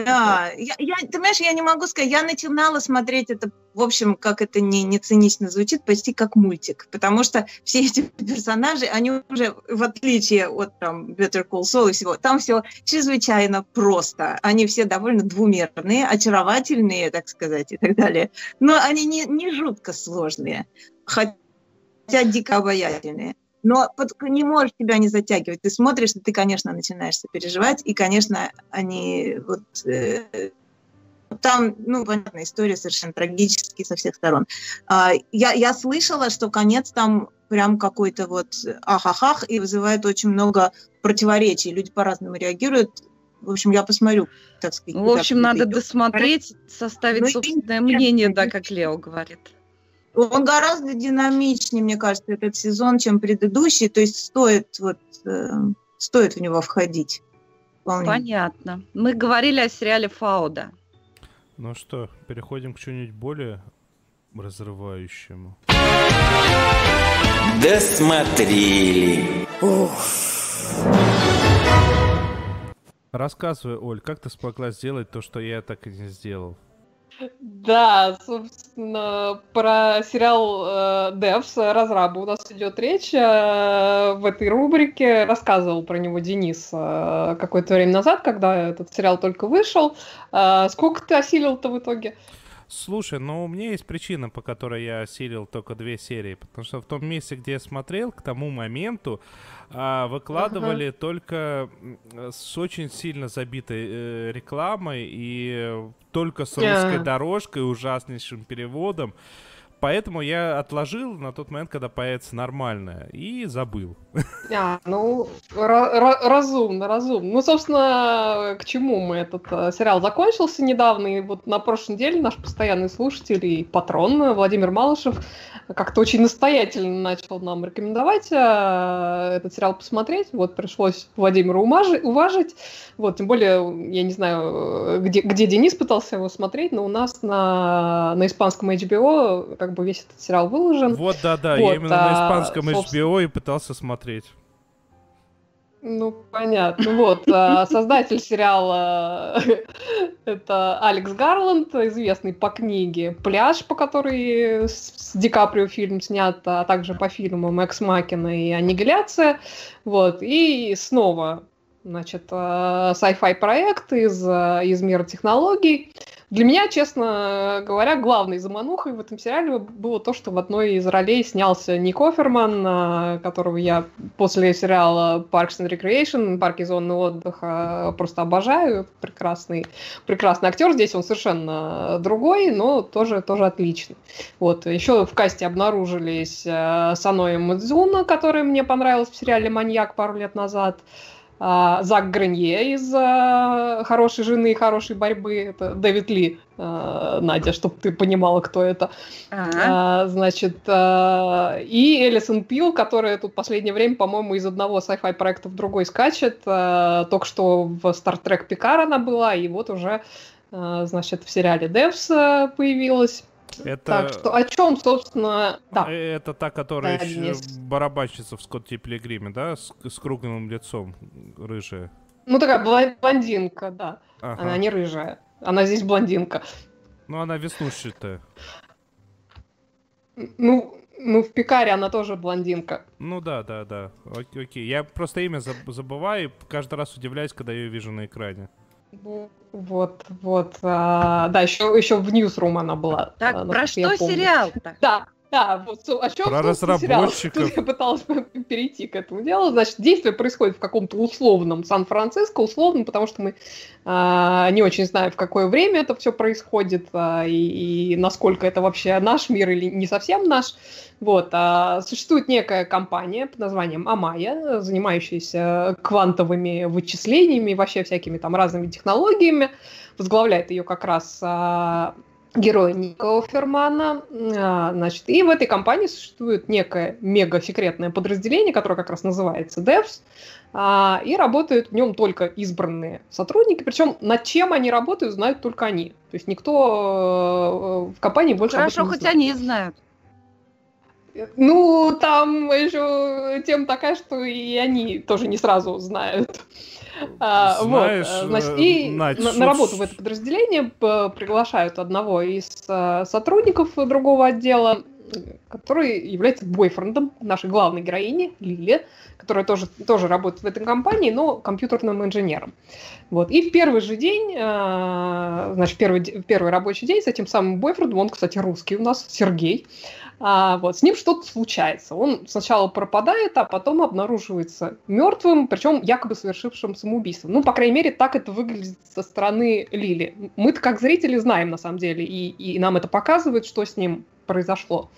да, я, я, ты понимаешь, я не могу сказать, я начинала смотреть это, в общем, как это не, не цинично звучит, почти как мультик, потому что все эти персонажи, они уже, в отличие от там Better Call Saul и всего, там все чрезвычайно просто, они все довольно двумерные, очаровательные, так сказать, и так далее, но они не, не жутко сложные, хотя дико обаятельные но под, не можешь тебя не затягивать. Ты смотришь, и ты, конечно, начинаешь переживать, и, конечно, они вот э, там, ну, понятно, история совершенно трагическая со всех сторон. А, я, я слышала, что конец там прям какой-то вот ахахах и вызывает очень много противоречий. Люди по-разному реагируют. В общем, я посмотрю, так сказать. В общем, надо досмотреть, составить ну, собственное мнение, да, как Лео говорит. Он гораздо динамичнее, мне кажется, этот сезон, чем предыдущий. То есть стоит вот э, стоит в него входить. Вполне. Понятно. Мы говорили о сериале Фауда. Ну что, переходим к чему-нибудь более разрывающему. Досмотрели. Рассказывай, Оль, как ты смогла сделать то, что я так и не сделал? Да, собственно, про сериал э, Devs, разраба у нас идет речь. Э, в этой рубрике рассказывал про него Денис э, какое-то время назад, когда этот сериал только вышел. Э, сколько ты осилил-то в итоге? Слушай, ну у меня есть причина, по которой я осилил только две серии, потому что в том месте, где я смотрел, к тому моменту а, выкладывали uh-huh. только с очень сильно забитой э, рекламой и только с русской yeah. дорожкой, ужаснейшим переводом. Поэтому я отложил на тот момент, когда появится нормальное, и забыл. А, ну, разумно, разумно. Ну, собственно, к чему мы этот э, сериал закончился недавно, и вот на прошлой неделе наш постоянный слушатель и патрон Владимир Малышев как-то очень настоятельно начал нам рекомендовать э, этот сериал посмотреть. Вот пришлось Владимиру умажи, уважить. Вот, тем более, я не знаю, где, где Денис пытался его смотреть, но у нас на, на испанском HBO как бы весь этот сериал выложен. Вот, да-да, вот, я именно а, на испанском собственно... HBO и пытался смотреть. Ну, понятно. Вот, а, создатель сериала это Алекс Гарланд, известный по книге «Пляж», по которой с Ди Каприо фильм снят, а также по фильмам «Экс Макина» и «Аннигиляция». Вот, и снова, значит, а, sci-fi проект из, из мира технологий. Для меня, честно говоря, главной заманухой в этом сериале было то, что в одной из ролей снялся Ник Оферман, которого я после сериала Parks and Recreation, парки зоны отдыха, просто обожаю. Прекрасный, прекрасный актер. Здесь он совершенно другой, но тоже, тоже отличный. Вот. Еще в касте обнаружились э, Саноэ Мадзуна, которая мне понравилась в сериале «Маньяк» пару лет назад. А, Зак Гранье из а, «Хорошей жены и хорошей борьбы». Это Дэвид Ли, а, Надя, чтобы ты понимала, кто это. А, значит, а, и Элисон Пил, которая тут в последнее время, по-моему, из одного sci-fi проекта в другой скачет. А, только что в Star Trek Picard она была, и вот уже, а, значит, в сериале а, появилась. Это... Так что о чем, собственно, да. Это та, которая да, еще барабанщица в Скотте Пилигриме, да, с, с круглым лицом, рыжая. Ну такая блондинка, да. Ага. Она не рыжая, она здесь блондинка. Ну она веснушчатая. Ну, ну, в Пикаре она тоже блондинка. Ну да, да, да. Окей, окей. Я просто имя забываю и каждый раз удивляюсь, когда ее вижу на экране. Вот, вот. А, да, еще, еще в Newsroom она была. Так, а, про что сериал-то? Да, да, вот о чем Про разработчиков. Сериал? я пыталась перейти к этому делу. Значит, действие происходит в каком-то условном Сан-Франциско, условном, потому что мы а, не очень знаем, в какое время это все происходит а, и, и насколько это вообще наш мир или не совсем наш. Вот, а, существует некая компания под названием Амая, занимающаяся квантовыми вычислениями, вообще всякими там разными технологиями. Возглавляет ее как раз а, герой Ника Офермана. А, значит, и в этой компании существует некое мега-секретное подразделение, которое как раз называется Devs, а, и работают в нем только избранные сотрудники, причем над чем они работают, знают только они. То есть никто э, в компании больше Хорошо, хоть знает. они знают. Ну, там еще тема такая, что и они тоже не сразу знают. А, Знаешь, вот, значит, и Надь, на, на работу в это подразделение приглашают одного из а, сотрудников другого отдела, который является бойфрендом нашей главной героини, Лили, которая тоже, тоже работает в этой компании, но компьютерным инженером. Вот. И в первый же день, а, значит, первый, первый рабочий день с этим самым бойфрендом, он, кстати, русский у нас, Сергей, а, вот, с ним что-то случается. Он сначала пропадает, а потом обнаруживается мертвым, причем якобы совершившим самоубийство. Ну, по крайней мере, так это выглядит со стороны Лили. Мы-то как зрители знаем, на самом деле, и, и нам это показывает, что с ним произошло.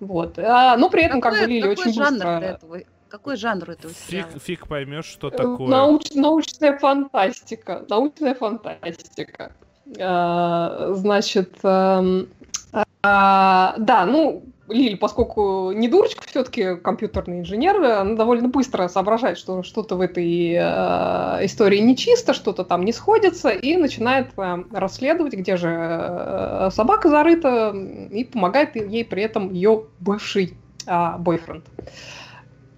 Вот. А, но при этом, какой, как бы, Лили очень быстро... Этого? Какой жанр этого сериала? Фиг, фиг поймешь, что э, такое. Науч, научная фантастика. Научная фантастика. А, значит, а, а, да, ну, Лиль, поскольку не дурочка, все-таки компьютерный инженер, она довольно быстро соображает, что что-то в этой э, истории нечисто, что-то там не сходится, и начинает э, расследовать, где же э, собака зарыта, и помогает ей при этом ее бывший э, бойфренд.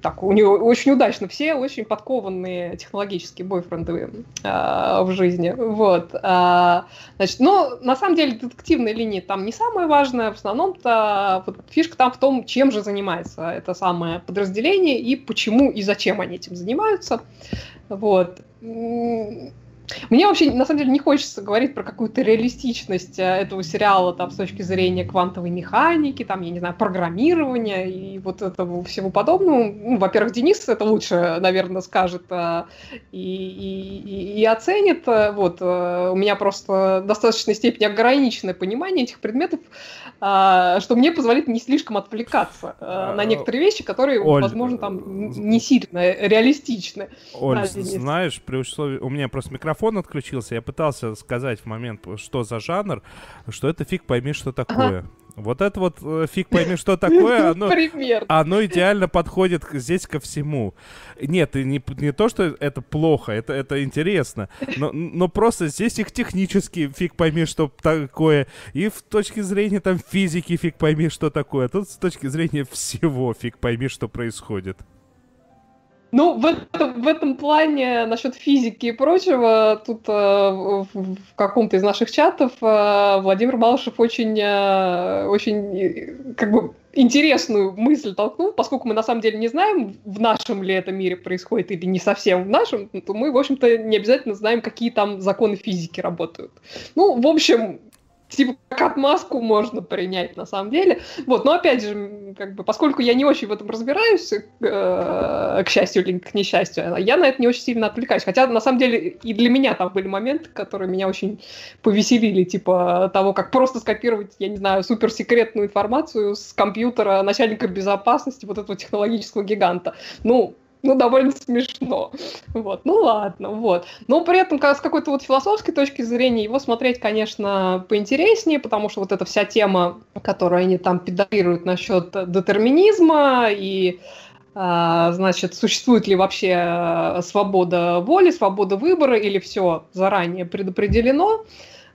Так, у нее очень удачно все, очень подкованные технологические бойфренды э, в жизни. Вот. Э, значит, но на самом деле детективная линия там не самая важная. В основном-то вот, фишка там в том, чем же занимается это самое подразделение и почему и зачем они этим занимаются. Вот. Мне вообще, на самом деле, не хочется говорить про какую-то реалистичность э, этого сериала там, с точки зрения квантовой механики, там, я не знаю, программирования и вот этого всего подобного. Ну, во-первых, Денис это лучше, наверное, скажет э, и, и, и оценит. Вот. Э, у меня просто в достаточной степени ограниченное понимание этих предметов, что мне позволяет не слишком отвлекаться на а, некоторые вещи, которые, Оль, возможно, там не сильно реалистичны. Оль, да, знаешь, при условии... У меня просто микрофон микрофон отключился, я пытался сказать в момент, что за жанр, что это фиг пойми, что такое. Ага. Вот это вот э, фиг пойми, что такое, оно, оно идеально подходит здесь ко всему. Нет, и не, не то, что это плохо, это, это интересно, но, но просто здесь их технически фиг пойми, что такое, и в точке зрения там физики фиг пойми, что такое, а тут с точки зрения всего фиг пойми, что происходит. Ну, в этом, в этом плане, насчет физики и прочего, тут э, в, в каком-то из наших чатов э, Владимир Малышев очень, э, очень э, как бы интересную мысль толкнул, поскольку мы на самом деле не знаем, в нашем ли это мире происходит или не совсем в нашем, то мы, в общем-то, не обязательно знаем, какие там законы физики работают. Ну, в общем, типа как отмазку можно принять на самом деле. Вот, но опять же, как бы, поскольку я не очень в этом разбираюсь, э, к счастью или к несчастью, я на это не очень сильно отвлекаюсь. Хотя на самом деле и для меня там были моменты, которые меня очень повеселили, типа того, как просто скопировать, я не знаю, суперсекретную информацию с компьютера начальника безопасности вот этого технологического гиганта. Ну, ну, довольно смешно. Вот, ну ладно, вот. Но при этом с какой-то вот философской точки зрения его смотреть, конечно, поинтереснее, потому что вот эта вся тема, которую они там педалируют насчет детерминизма и а, значит, существует ли вообще э, свобода воли, свобода выбора, или все заранее предопределено.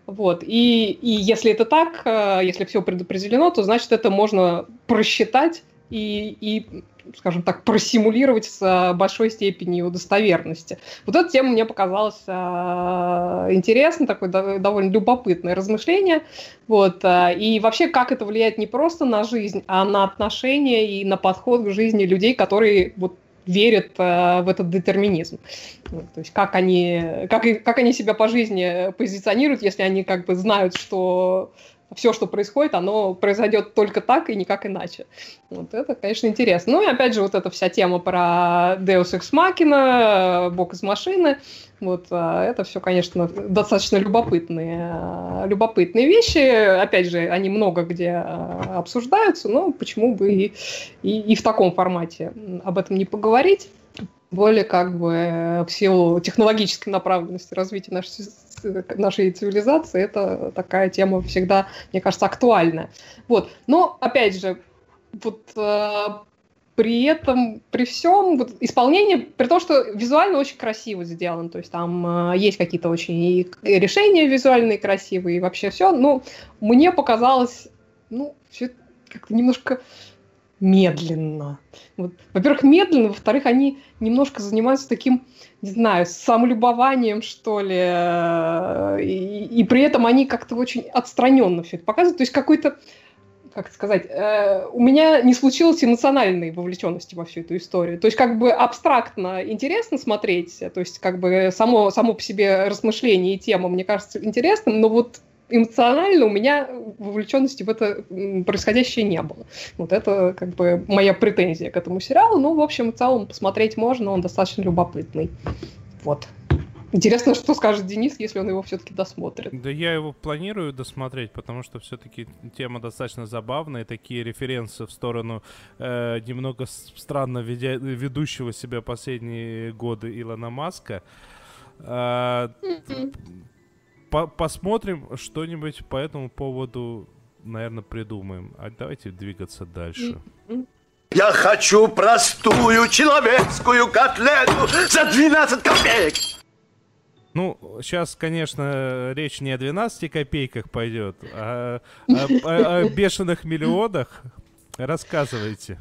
Вот. И, и если это так, э, если все предопределено, то значит это можно просчитать и, и скажем так, просимулировать с большой степенью достоверности. Вот эта тема мне показалась э, интересной, такое довольно любопытное размышление. Вот, э, и вообще, как это влияет не просто на жизнь, а на отношения и на подход к жизни людей, которые вот верят э, в этот детерминизм. Вот, то есть как они, как, как они себя по жизни позиционируют, если они как бы знают, что все, что происходит, оно произойдет только так и никак иначе. Вот это, конечно, интересно. Ну и опять же, вот эта вся тема про Deus Ex Machina, бог из машины, вот а, это все, конечно, достаточно любопытные, а, любопытные вещи. Опять же, они много где а, обсуждаются, но почему бы и, и, и в таком формате об этом не поговорить? более как бы в силу технологической направленности развития нашей нашей цивилизации, это такая тема всегда, мне кажется, актуальная. Вот. Но, опять же, вот э, при этом, при всем, вот, исполнение, при том, что визуально очень красиво сделано, то есть там э, есть какие-то очень решения визуальные красивые и вообще все, но мне показалось, ну, все как-то немножко медленно. Во-первых, медленно, во-вторых, они немножко занимаются таким, не знаю, самолюбованием, что ли, э, и, и при этом они как-то очень отстраненно все это показывают. То есть какой-то, как сказать, э, у меня не случилось эмоциональной вовлеченности во всю эту историю. То есть как бы абстрактно интересно смотреть, то есть как бы само, само по себе размышление и тема, мне кажется, интересным, но вот эмоционально у меня вовлеченности в это происходящее не было. Вот это как бы моя претензия к этому сериалу. Ну, в общем, в целом посмотреть можно, он достаточно любопытный. Вот. Интересно, что скажет Денис, если он его все-таки досмотрит. Да я его планирую досмотреть, потому что все-таки тема достаточно забавная. Такие референсы в сторону э, немного странно ведя, ведущего себя последние годы Илона Маска. Э, по посмотрим что-нибудь по этому поводу наверное, придумаем. А давайте двигаться дальше. Я хочу простую человеческую котлету за 12 копеек. Ну, сейчас, конечно, речь не о 12 копейках пойдет, а о, о, о бешеных миллионах. Рассказывайте.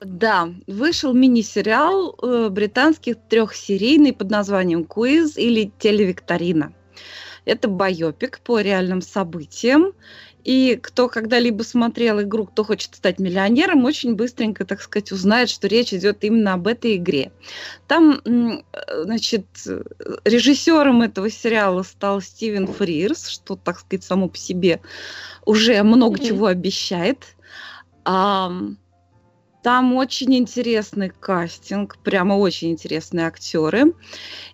Да, вышел мини-сериал э, британский трехсерийный под названием «Куиз» или «Телевикторина». Это байопик по реальным событиям. И кто когда-либо смотрел игру «Кто хочет стать миллионером», очень быстренько, так сказать, узнает, что речь идет именно об этой игре. Там, значит, режиссером этого сериала стал Стивен Фрирс, что, так сказать, само по себе уже много mm-hmm. чего обещает. А, там очень интересный кастинг, прямо очень интересные актеры.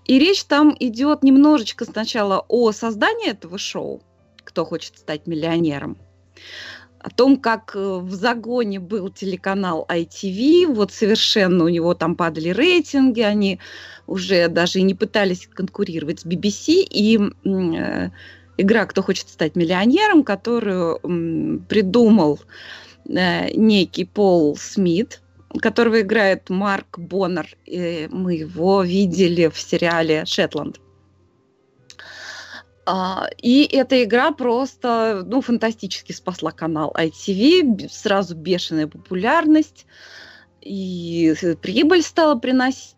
И речь там идет немножечко сначала о создании этого шоу, кто хочет стать миллионером, о том, как э, в загоне был телеканал ITV, вот совершенно у него там падали рейтинги, они уже даже и не пытались конкурировать с BBC, и э, игра «Кто хочет стать миллионером», которую э, придумал некий Пол Смит, которого играет Марк Боннер. И мы его видели в сериале «Шетланд». А, и эта игра просто, ну, фантастически спасла канал ITV, сразу бешеная популярность, и прибыль стала приносить.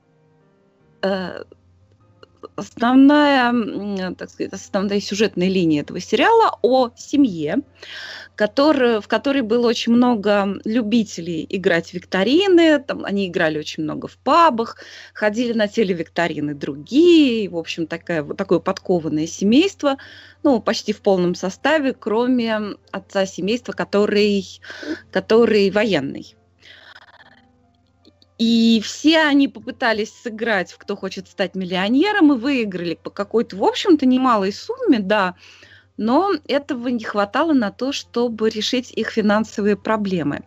Основная, так сказать, основная сюжетная линия этого сериала о семье, который, в которой было очень много любителей играть в викторины, там, они играли очень много в пабах, ходили на телевикторины другие, в общем, такая, такое подкованное семейство, ну, почти в полном составе, кроме отца семейства, который, который военный. И все они попытались сыграть в «Кто хочет стать миллионером» и выиграли по какой-то, в общем-то, немалой сумме, да, но этого не хватало на то, чтобы решить их финансовые проблемы.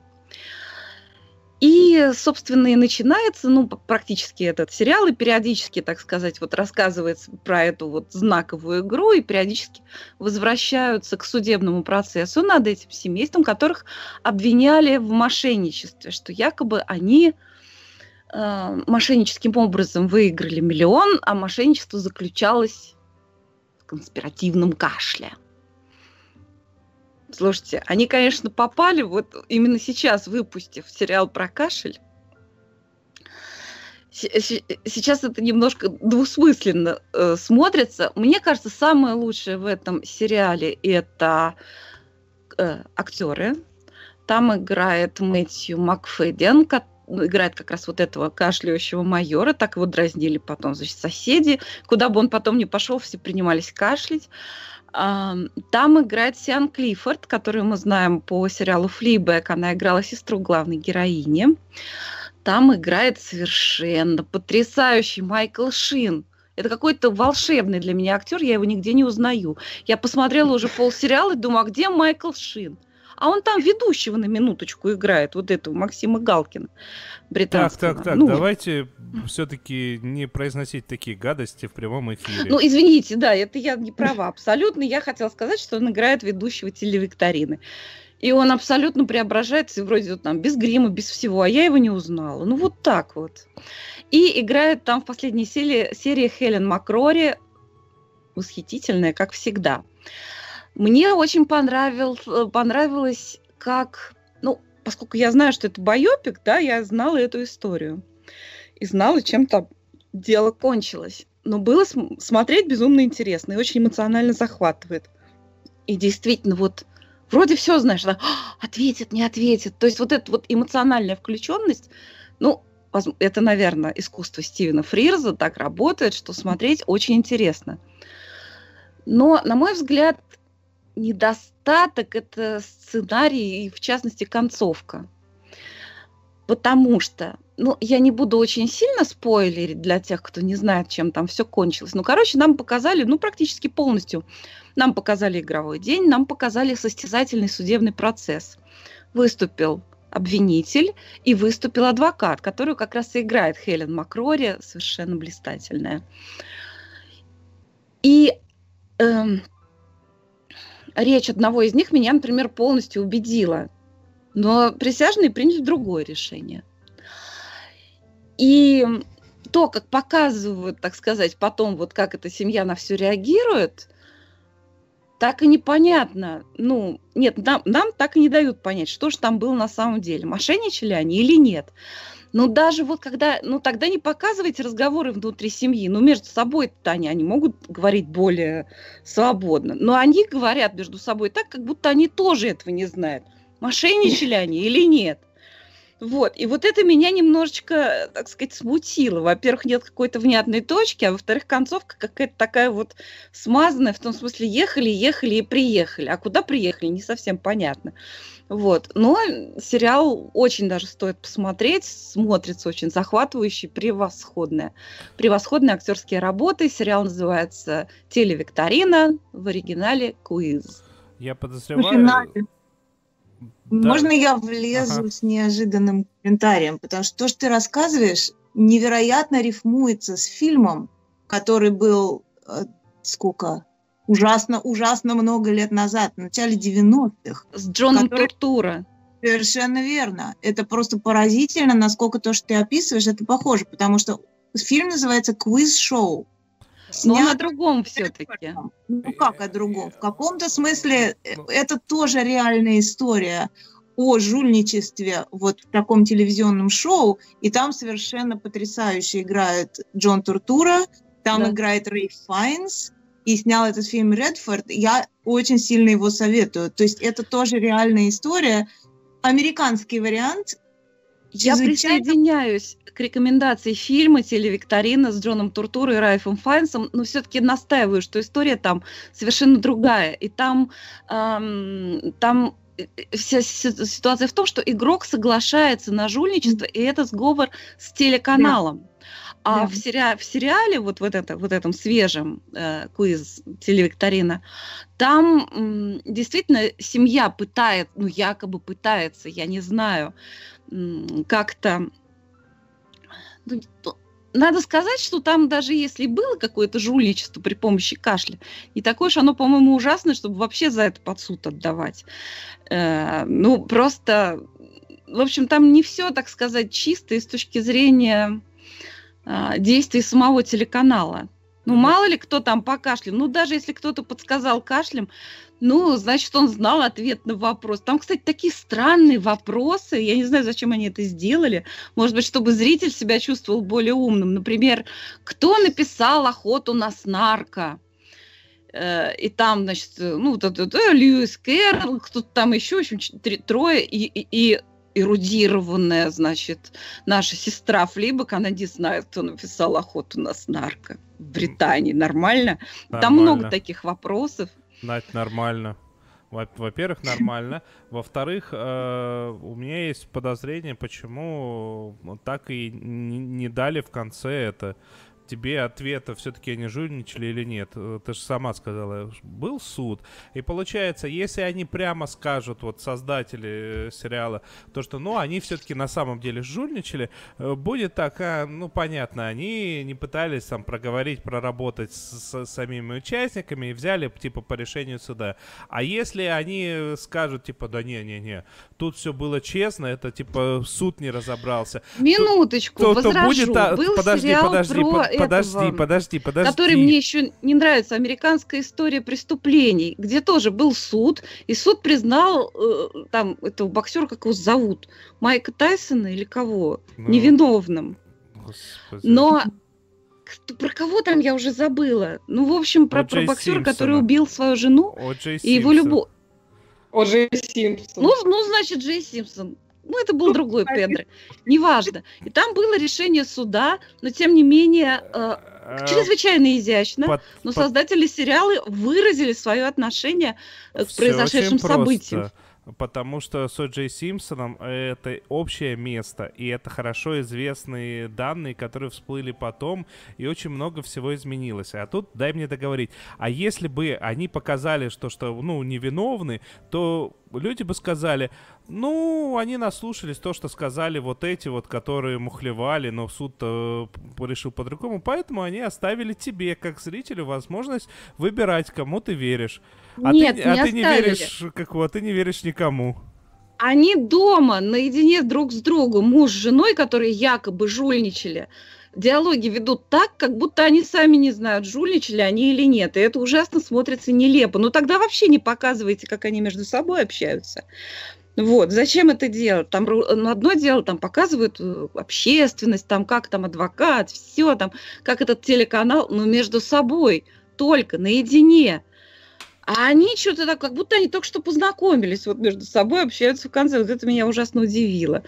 И, собственно, и начинается, ну, практически этот сериал, и периодически, так сказать, вот рассказывается про эту вот знаковую игру, и периодически возвращаются к судебному процессу над этим семейством, которых обвиняли в мошенничестве, что якобы они мошенническим образом выиграли миллион, а мошенничество заключалось конспиративном кашле. Слушайте, они, конечно, попали вот именно сейчас, выпустив сериал про кашель. Сейчас это немножко двусмысленно э, смотрится. Мне кажется, самое лучшее в этом сериале это э, актеры. Там играет Мэтью Макфеден, играет как раз вот этого кашляющего майора, так его дразнили потом, значит, соседи. Куда бы он потом ни пошел, все принимались кашлять. Там играет Сиан Клиффорд, которую мы знаем по сериалу «Флибэк». Она играла сестру главной героини. Там играет совершенно потрясающий Майкл Шин. Это какой-то волшебный для меня актер, я его нигде не узнаю. Я посмотрела уже полсериала и думаю, а где Майкл Шин? А он там ведущего на минуточку играет, вот этого Максима Галкина британского. Так, так, так, ну, давайте все-таки не произносить такие гадости в прямом эфире. Ну, извините, да, это я не права абсолютно. Я хотела сказать, что он играет ведущего телевикторины. И он абсолютно преображается, вроде вот там без грима, без всего, а я его не узнала. Ну, вот так вот. И играет там в последней серии, серии Хелен Макрори, восхитительная, как всегда. Мне очень понравил, э, понравилось, как, ну, поскольку я знаю, что это байопик, да, я знала эту историю. И знала, чем там дело кончилось. Но было см- смотреть безумно интересно и очень эмоционально захватывает. И действительно, вот вроде все знаешь, да, «А, ответит, не ответит. То есть вот эта вот эмоциональная включенность, ну, это, наверное, искусство Стивена Фрирза так работает, что смотреть очень интересно. Но, на мой взгляд, недостаток – это сценарий и, в частности, концовка. Потому что, ну, я не буду очень сильно спойлерить для тех, кто не знает, чем там все кончилось. Ну, короче, нам показали, ну, практически полностью. Нам показали игровой день, нам показали состязательный судебный процесс. Выступил обвинитель и выступил адвокат, которую как раз и играет Хелен Макрори, совершенно блистательная. И эм, речь одного из них меня, например, полностью убедила. Но присяжные приняли другое решение. И то, как показывают, так сказать, потом, вот как эта семья на все реагирует, так и непонятно. Ну, нет, нам, нам так и не дают понять, что же там было на самом деле. Мошенничали они или нет. Но даже вот когда, ну тогда не показывайте разговоры внутри семьи, ну между собой-то они, они могут говорить более свободно, но они говорят между собой так, как будто они тоже этого не знают. Мошенничали они или нет. Вот, и вот это меня немножечко, так сказать, смутило. Во-первых, нет какой-то внятной точки, а во-вторых, концовка какая-то такая вот смазанная, в том смысле, ехали, ехали и приехали. А куда приехали, не совсем понятно. Вот, но сериал очень даже стоит посмотреть, смотрится очень захватывающий, превосходная. Превосходные актерские работы. Сериал называется «Телевикторина», в оригинале «Куиз». Я подозреваю... Да. Можно я влезу ага. с неожиданным комментарием? Потому что то, что ты рассказываешь, невероятно рифмуется с фильмом, который был э, сколько? Ужасно, ужасно много лет назад, в начале 90-х. С Джоном который... Туртура. Совершенно верно. Это просто поразительно, насколько то, что ты описываешь, это похоже, потому что фильм называется «Квиз-шоу». Но он о другом все-таки. Ну как о другом? В каком-то смысле э, это тоже реальная история о жульничестве вот в таком телевизионном шоу, и там совершенно потрясающе играет Джон Туртура, там да. играет Рэй Файнс, и снял этот фильм Редфорд, я очень сильно его советую. То есть это тоже реальная история. Американский вариант, я присоединяюсь к рекомендации фильма «Телевикторина» с Джоном Туртурой и Райфом Файнсом, но все-таки настаиваю, что история там совершенно другая. И там, эм, там э, вся ситуация в том, что игрок соглашается на жульничество, и это сговор с телеканалом. Да. А да. в, сери- в сериале, вот, вот, это, вот этом свежем э, квиз телевикторина, там м, действительно семья пытается, ну якобы пытается, я не знаю, как-то... Ну, надо сказать, что там даже если было какое-то жульничество при помощи кашля, не такое уж оно, по-моему, ужасное, чтобы вообще за это под суд отдавать. Э, ну, просто, в общем, там не все, так сказать, чисто и с точки зрения э, действий самого телеканала. Ну, мало ли кто там по кашлям. Ну, даже если кто-то подсказал кашлем, ну, значит, он знал ответ на вопрос. Там, кстати, такие странные вопросы. Я не знаю, зачем они это сделали. Может быть, чтобы зритель себя чувствовал более умным. Например, кто написал охоту на снарка? Э, и там, значит, ну, вот это, это Льюис Кэрролл, кто-то там еще, в общем, трое, и, и, и эрудированная, значит, наша сестра Флибок, она не знает, кто написал охоту на снарка в Британии. Нормально? Нормально. Там много таких вопросов. Надь, нормально. Во-первых, нормально. Во-вторых, э, у меня есть подозрение, почему так и не дали в конце это тебе ответа, все-таки они жульничали или нет. Э, ты же сама сказала, был суд. И получается, если они прямо скажут, вот создатели э, сериала, то, что, ну, они все-таки на самом деле жульничали, э, будет так, а, ну, понятно, они не пытались там проговорить, проработать с, с самими участниками и взяли, типа, по решению суда. А если они скажут, типа, да не-не-не, тут все было честно, это, типа, суд не разобрался. Минуточку, то, возражу. То будет, а, Был подожди, сериал подожди, про подожди, этого, подожди, подожди. Который мне еще не нравится, американская история преступлений, где тоже был суд, и суд признал э, там этого боксера, как его зовут, Майка Тайсона или кого, ну, невиновным. Господи. Но про кого там я уже забыла? Ну, в общем, про, про боксера, Симпсона. который убил свою жену и его любовь. О Джей Симпсон. Ну, ну, значит, Джей Симпсон. Ну, это был другой Педро. Неважно. И там было решение суда, но тем не менее э, э чрезвычайно изящно. но создатели сериала выразили свое отношение к произошедшим событиям. Потому что с О. Симпсоном это общее место, и это хорошо известные данные, которые всплыли потом, и очень много всего изменилось. А тут, дай мне договорить, а если бы они показали, что, что ну, невиновны, то люди бы сказали, ну, они наслушались то, что сказали вот эти вот, которые мухлевали, но суд э, решил по-другому, поэтому они оставили тебе, как зрителю, возможность выбирать, кому ты веришь. А Нет, ты, не а ты не веришь, как вот, ты не веришь никому. Они дома, наедине друг с другом, муж с женой, которые якобы жульничали, диалоги ведут так, как будто они сами не знают, жульничали они или нет. И это ужасно смотрится нелепо. Ну тогда вообще не показывайте, как они между собой общаются. Вот, зачем это делать? Там ну, одно дело, там показывают э, общественность, там как там адвокат, все там, как этот телеканал, но между собой, только наедине. А они что-то так, как будто они только что познакомились, вот между собой общаются в конце. Вот это меня ужасно удивило.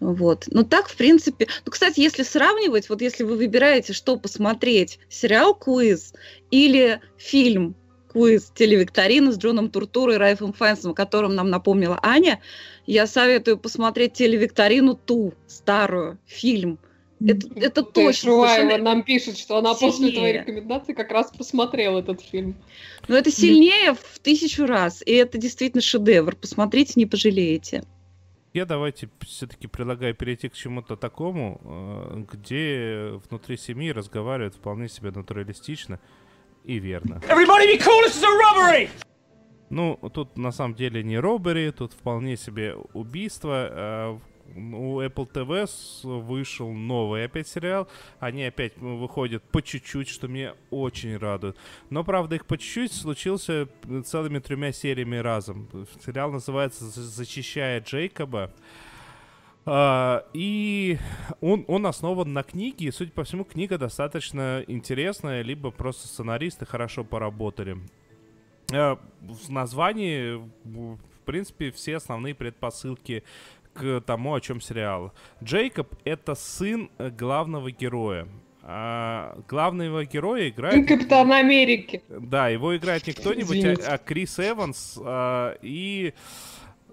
Вот. Но так, в принципе... Ну, кстати, если сравнивать, вот если вы выбираете, что посмотреть, сериал «Квиз» или фильм «Квиз. Телевикторина» с Джоном Туртурой и Райфом Файнсом, о котором нам напомнила Аня, я советую посмотреть телевикторину ту, старую, фильм. Это, это То есть точно Шуваева совершенно- нам пишет, что она после сильнее. твоей рекомендации как раз посмотрела этот фильм. Но это сильнее в тысячу раз. И это действительно шедевр. Посмотрите, не пожалеете. Я давайте все-таки предлагаю перейти к чему-то такому, э, где внутри семьи разговаривают вполне себе натуралистично и верно. Cool! Ну, тут на самом деле не робери, тут вполне себе убийство. А, У Apple TV вышел новый опять сериал. Они опять выходят по чуть-чуть, что меня очень радует. Но, правда, их по чуть-чуть случился целыми тремя сериями разом. Сериал называется «За- «Защищая Джейкоба». А, и он, он основан на книге, и, судя по всему, книга достаточно интересная, либо просто сценаристы хорошо поработали. Э, В названии, в принципе, все основные предпосылки к тому, о чем сериал. Джейкоб — это сын э, главного героя. А главного героя играет... Капитан Америки. Да, его играет не кто-нибудь, а, а Крис Эванс. а, и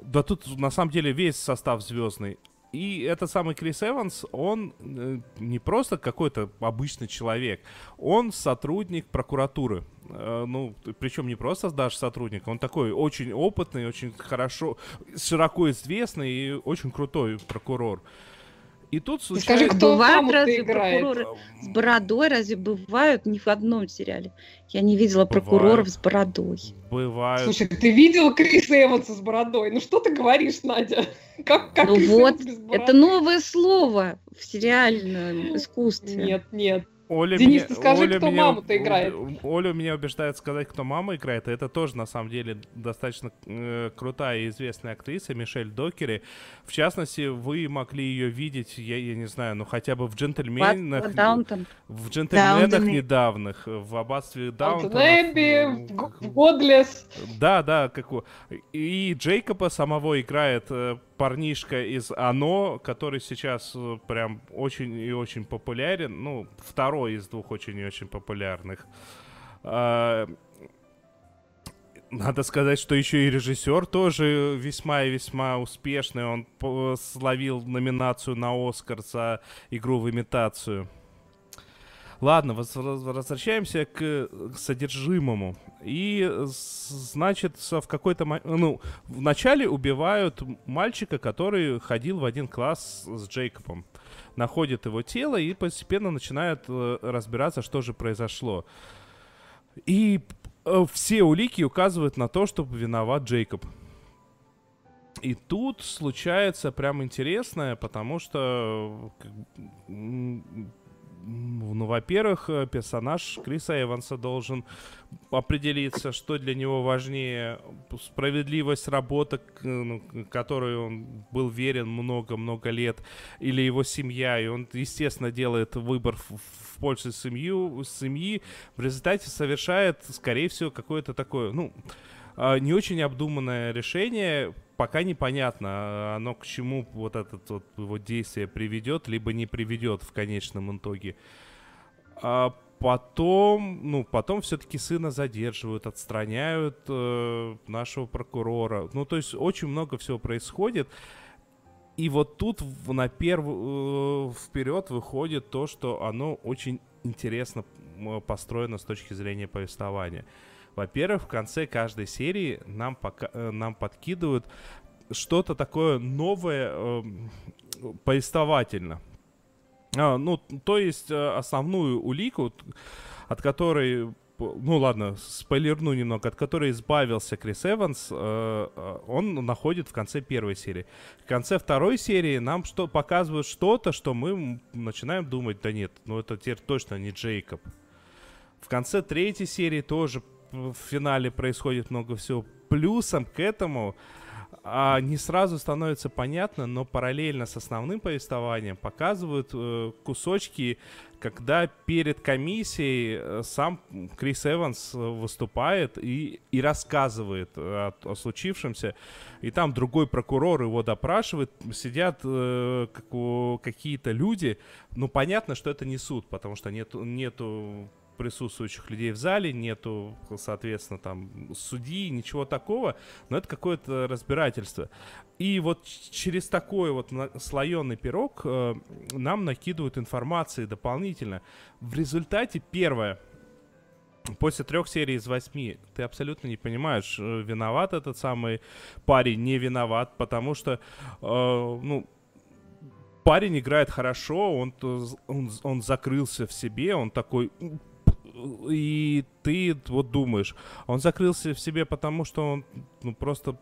да тут на самом деле весь состав звездный. И этот самый Крис Эванс, он э, не просто какой-то обычный человек, он сотрудник прокуратуры. Э, ну, причем не просто даже сотрудник, он такой очень опытный, очень хорошо, широко известный и очень крутой прокурор. И тут Скажи, случается... кто Бывают разве играет? прокуроры с бородой? Разве бывают ни в одном сериале? Я не видела Бывают. прокуроров с бородой. Бывают Слушай, ты видел Криса Эванса с бородой? Ну что ты говоришь, Надя? Как, как Ну Крис вот, Эванс без бороды? Это новое слово в сериальном искусстве. Нет, нет. Оля Денис, меня, ты скажи, Оля кто меня, маму-то играет? Оля меня убеждает сказать, кто мама играет. и Это тоже, на самом деле, достаточно э, крутая и известная актриса Мишель Докери. В частности, вы могли ее видеть, я, я не знаю, ну хотя бы в «Джентльменах», в «Джентльменах» Даунтон. недавних, в «Аббатстве Даунтон». Даунтон Эбби, в Го- в Годлес. Да, да, как у- И Джейкоба самого играет э, парнишка из Оно, который сейчас э, прям очень и очень популярен. Ну, второй из двух очень и очень популярных. А, Надо сказать, что еще и режиссер тоже весьма и весьма успешный. Он словил номинацию на Оскар за игру в имитацию. Ладно, воз- воз- возвращаемся к к содержимому. И, значит, в какой-то... Ну, вначале убивают мальчика, который ходил в один класс с Джейкобом. Находят его тело и постепенно начинают э, разбираться, что же произошло. И э, все улики указывают на то, что виноват Джейкоб. И тут случается прям интересное, потому что, м, ну, во-первых, э, персонаж Криса Эванса должен определиться, что для него важнее, справедливость работы, к- ну, которой он был верен много-много лет, или его семья, и он, естественно, делает выбор в, в пользу семью, семьи, в результате совершает, скорее всего, какое-то такое, ну, а, не очень обдуманное решение, пока непонятно, а, оно к чему вот это вот его действие приведет, либо не приведет в конечном итоге. А потом, ну, потом все-таки сына задерживают, отстраняют э, нашего прокурора. Ну, то есть очень много всего происходит. И вот тут на первую вперед выходит то, что оно очень интересно построено с точки зрения повествования. Во-первых, в конце каждой серии нам, пока, э, нам подкидывают что-то такое новое э, повествовательно. А, ну, то есть э, основную улику, от которой ну ладно, спойлерну немного, от которой избавился Крис Эванс, э, э, он находит в конце первой серии. В конце второй серии нам что показывают что-то, что мы начинаем думать, да нет, ну это теперь точно не Джейкоб. В конце третьей серии тоже в финале происходит много всего. Плюсом к этому а, не сразу становится понятно, но параллельно с основным повествованием показывают э, кусочки, когда перед комиссией э, сам Крис Эванс выступает и, и рассказывает о, о случившемся. И там другой прокурор его допрашивает. Сидят э, как, какие-то люди. Ну, понятно, что это не суд, потому что нет, нету присутствующих людей в зале, нету, соответственно, там судьи, ничего такого, но это какое-то разбирательство. И вот через такой вот слоеный пирог э, нам накидывают информации дополнительно. В результате первое, после трех серий из восьми ты абсолютно не понимаешь, э, виноват этот самый парень, не виноват, потому что, э, ну, парень играет хорошо, он, он, он закрылся в себе, он такой и ты вот думаешь, он закрылся в себе потому, что он ну, просто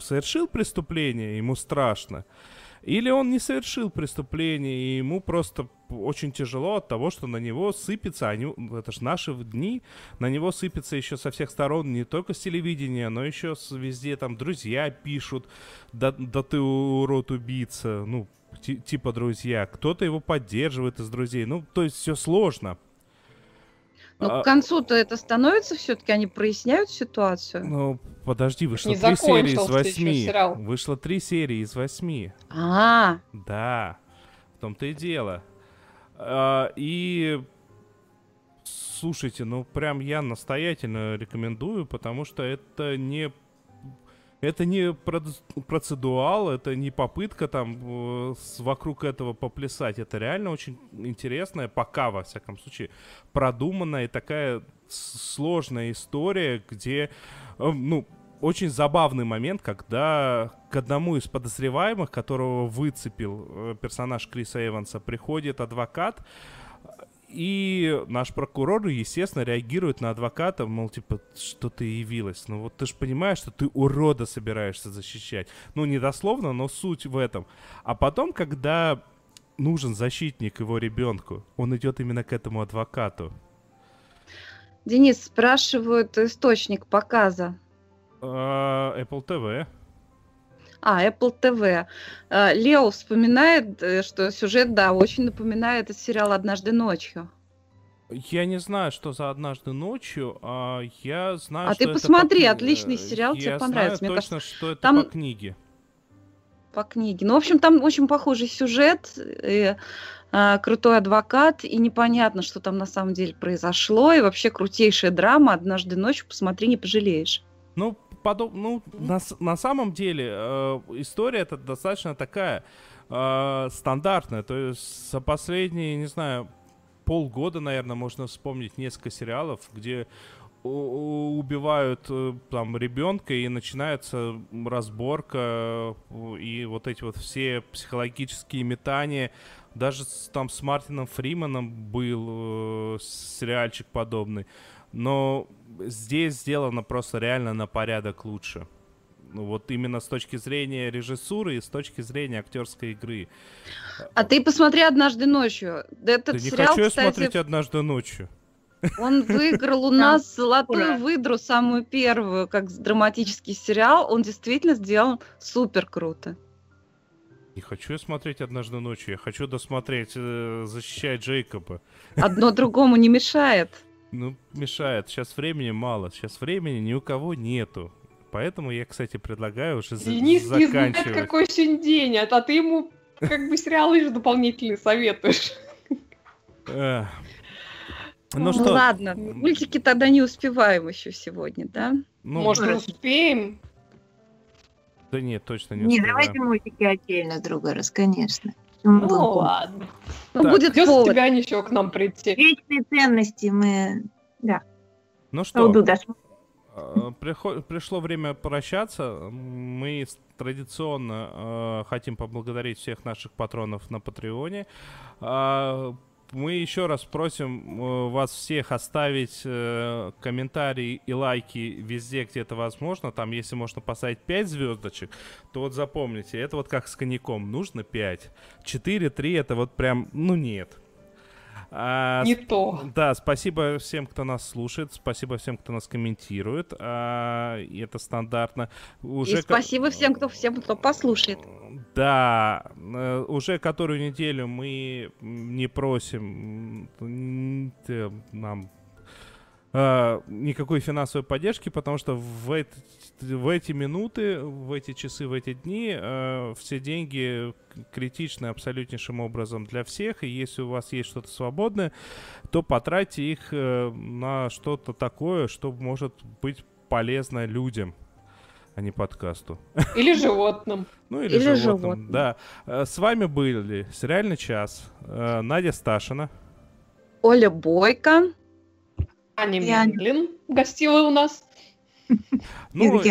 совершил преступление, ему страшно. Или он не совершил преступление, и ему просто очень тяжело от того, что на него сыпется, они, это же наши дни, на него сыпется еще со всех сторон, не только с телевидения, но еще с, везде там друзья пишут, да, да ты урод убийца, ну, типа друзья, кто-то его поддерживает из друзей, ну, то есть все сложно. Ну, а... к концу-то это становится все-таки, они проясняют ситуацию. Ну, подожди, вышло три серии из восьми. Вышло три серии из восьми. А, Да, в том-то и дело. А, и слушайте, ну прям я настоятельно рекомендую, потому что это не это не процедуал, это не попытка там э, вокруг этого поплясать. Это реально очень интересная, пока во всяком случае, продуманная и такая сложная история, где, э, ну, очень забавный момент, когда к одному из подозреваемых, которого выцепил э, персонаж Криса Эванса, приходит адвокат, и наш прокурор, естественно, реагирует на адвоката, мол, типа, что ты явилась. Ну вот ты же понимаешь, что ты урода собираешься защищать. Ну, не дословно, но суть в этом. А потом, когда нужен защитник его ребенку, он идет именно к этому адвокату. Денис, спрашивают источник показа. Uh, Apple TV. А, Apple TV. А, Лео вспоминает, э, что сюжет, да, очень напоминает сериал «Однажды ночью». Я не знаю, что за «Однажды ночью», а я знаю, а что ты посмотри, по... отличный сериал, я тебе понравится. Знаю Мне точно, кажется, что это там... по книге. По книге. Ну, в общем, там очень похожий сюжет, и, а, крутой адвокат, и непонятно, что там на самом деле произошло, и вообще крутейшая драма «Однажды ночью», посмотри, не пожалеешь. Ну, подоб... ну, на, на самом деле э, история это достаточно такая э, стандартная. То есть за последние, не знаю, полгода, наверное, можно вспомнить несколько сериалов, где убивают э, там ребенка и начинается разборка э, и вот эти вот все психологические метания. Даже там с Мартином Фриманом был э, сериальчик подобный. Но здесь сделано просто реально на порядок лучше. Ну, вот именно с точки зрения режиссуры и с точки зрения актерской игры. А ты посмотри однажды ночью. Этот да сериал, не хочу кстати, смотреть однажды ночью. Он выиграл у нас золотую выдру, самую первую, как драматический сериал. Он действительно сделан супер круто. Не хочу я смотреть однажды ночью. Я хочу досмотреть э, «Защищая Джейкоба». Одно другому не мешает. Ну, мешает. Сейчас времени мало. Сейчас времени ни у кого нету. Поэтому я, кстати, предлагаю уже Денис за- заканчивать. Денис знает, какой сегодня день, а, а ты ему как бы сериалы же дополнительные советуешь. Ну, ну что? ладно, мультики тогда не успеваем еще сегодня, да? Ну, Может, успеем? Да нет, точно не Не, давайте мультики отдельно, друга раз, конечно. Ну, ладно. Ну, будет повод. тебя ничего к нам прийти. Вечные ценности мы... Да. Ну что, э, пришло время прощаться. Мы традиционно э, хотим поблагодарить всех наших патронов на Патреоне. А, мы еще раз просим э, вас всех оставить э, комментарии и лайки везде, где это возможно. Там, если можно поставить 5 звездочек, то вот запомните, это вот как с коньяком, нужно 5. 4, 3 это вот прям, ну нет. А, Не то. Да, спасибо всем, кто нас слушает, спасибо всем, кто нас комментирует. А, это стандартно. Уже И спасибо к... всем, кто всем, кто послушает. Да, э, уже которую неделю мы не просим нам э, никакой финансовой поддержки, потому что в, эти, в эти минуты, в эти часы, в эти дни э, все деньги критичны абсолютнейшим образом для всех, и если у вас есть что-то свободное, то потратьте их э, на что-то такое, что может быть полезно людям а не подкасту. Или животным. Ну или, или животным, животным, да. Э, с вами были «Сериальный час», э, Надя Сташина. Оля Бойко. Аня Менглин гостила у нас. Ну,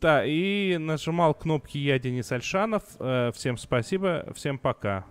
да, и нажимал кнопки я, Денис Альшанов. Э, всем спасибо, всем пока.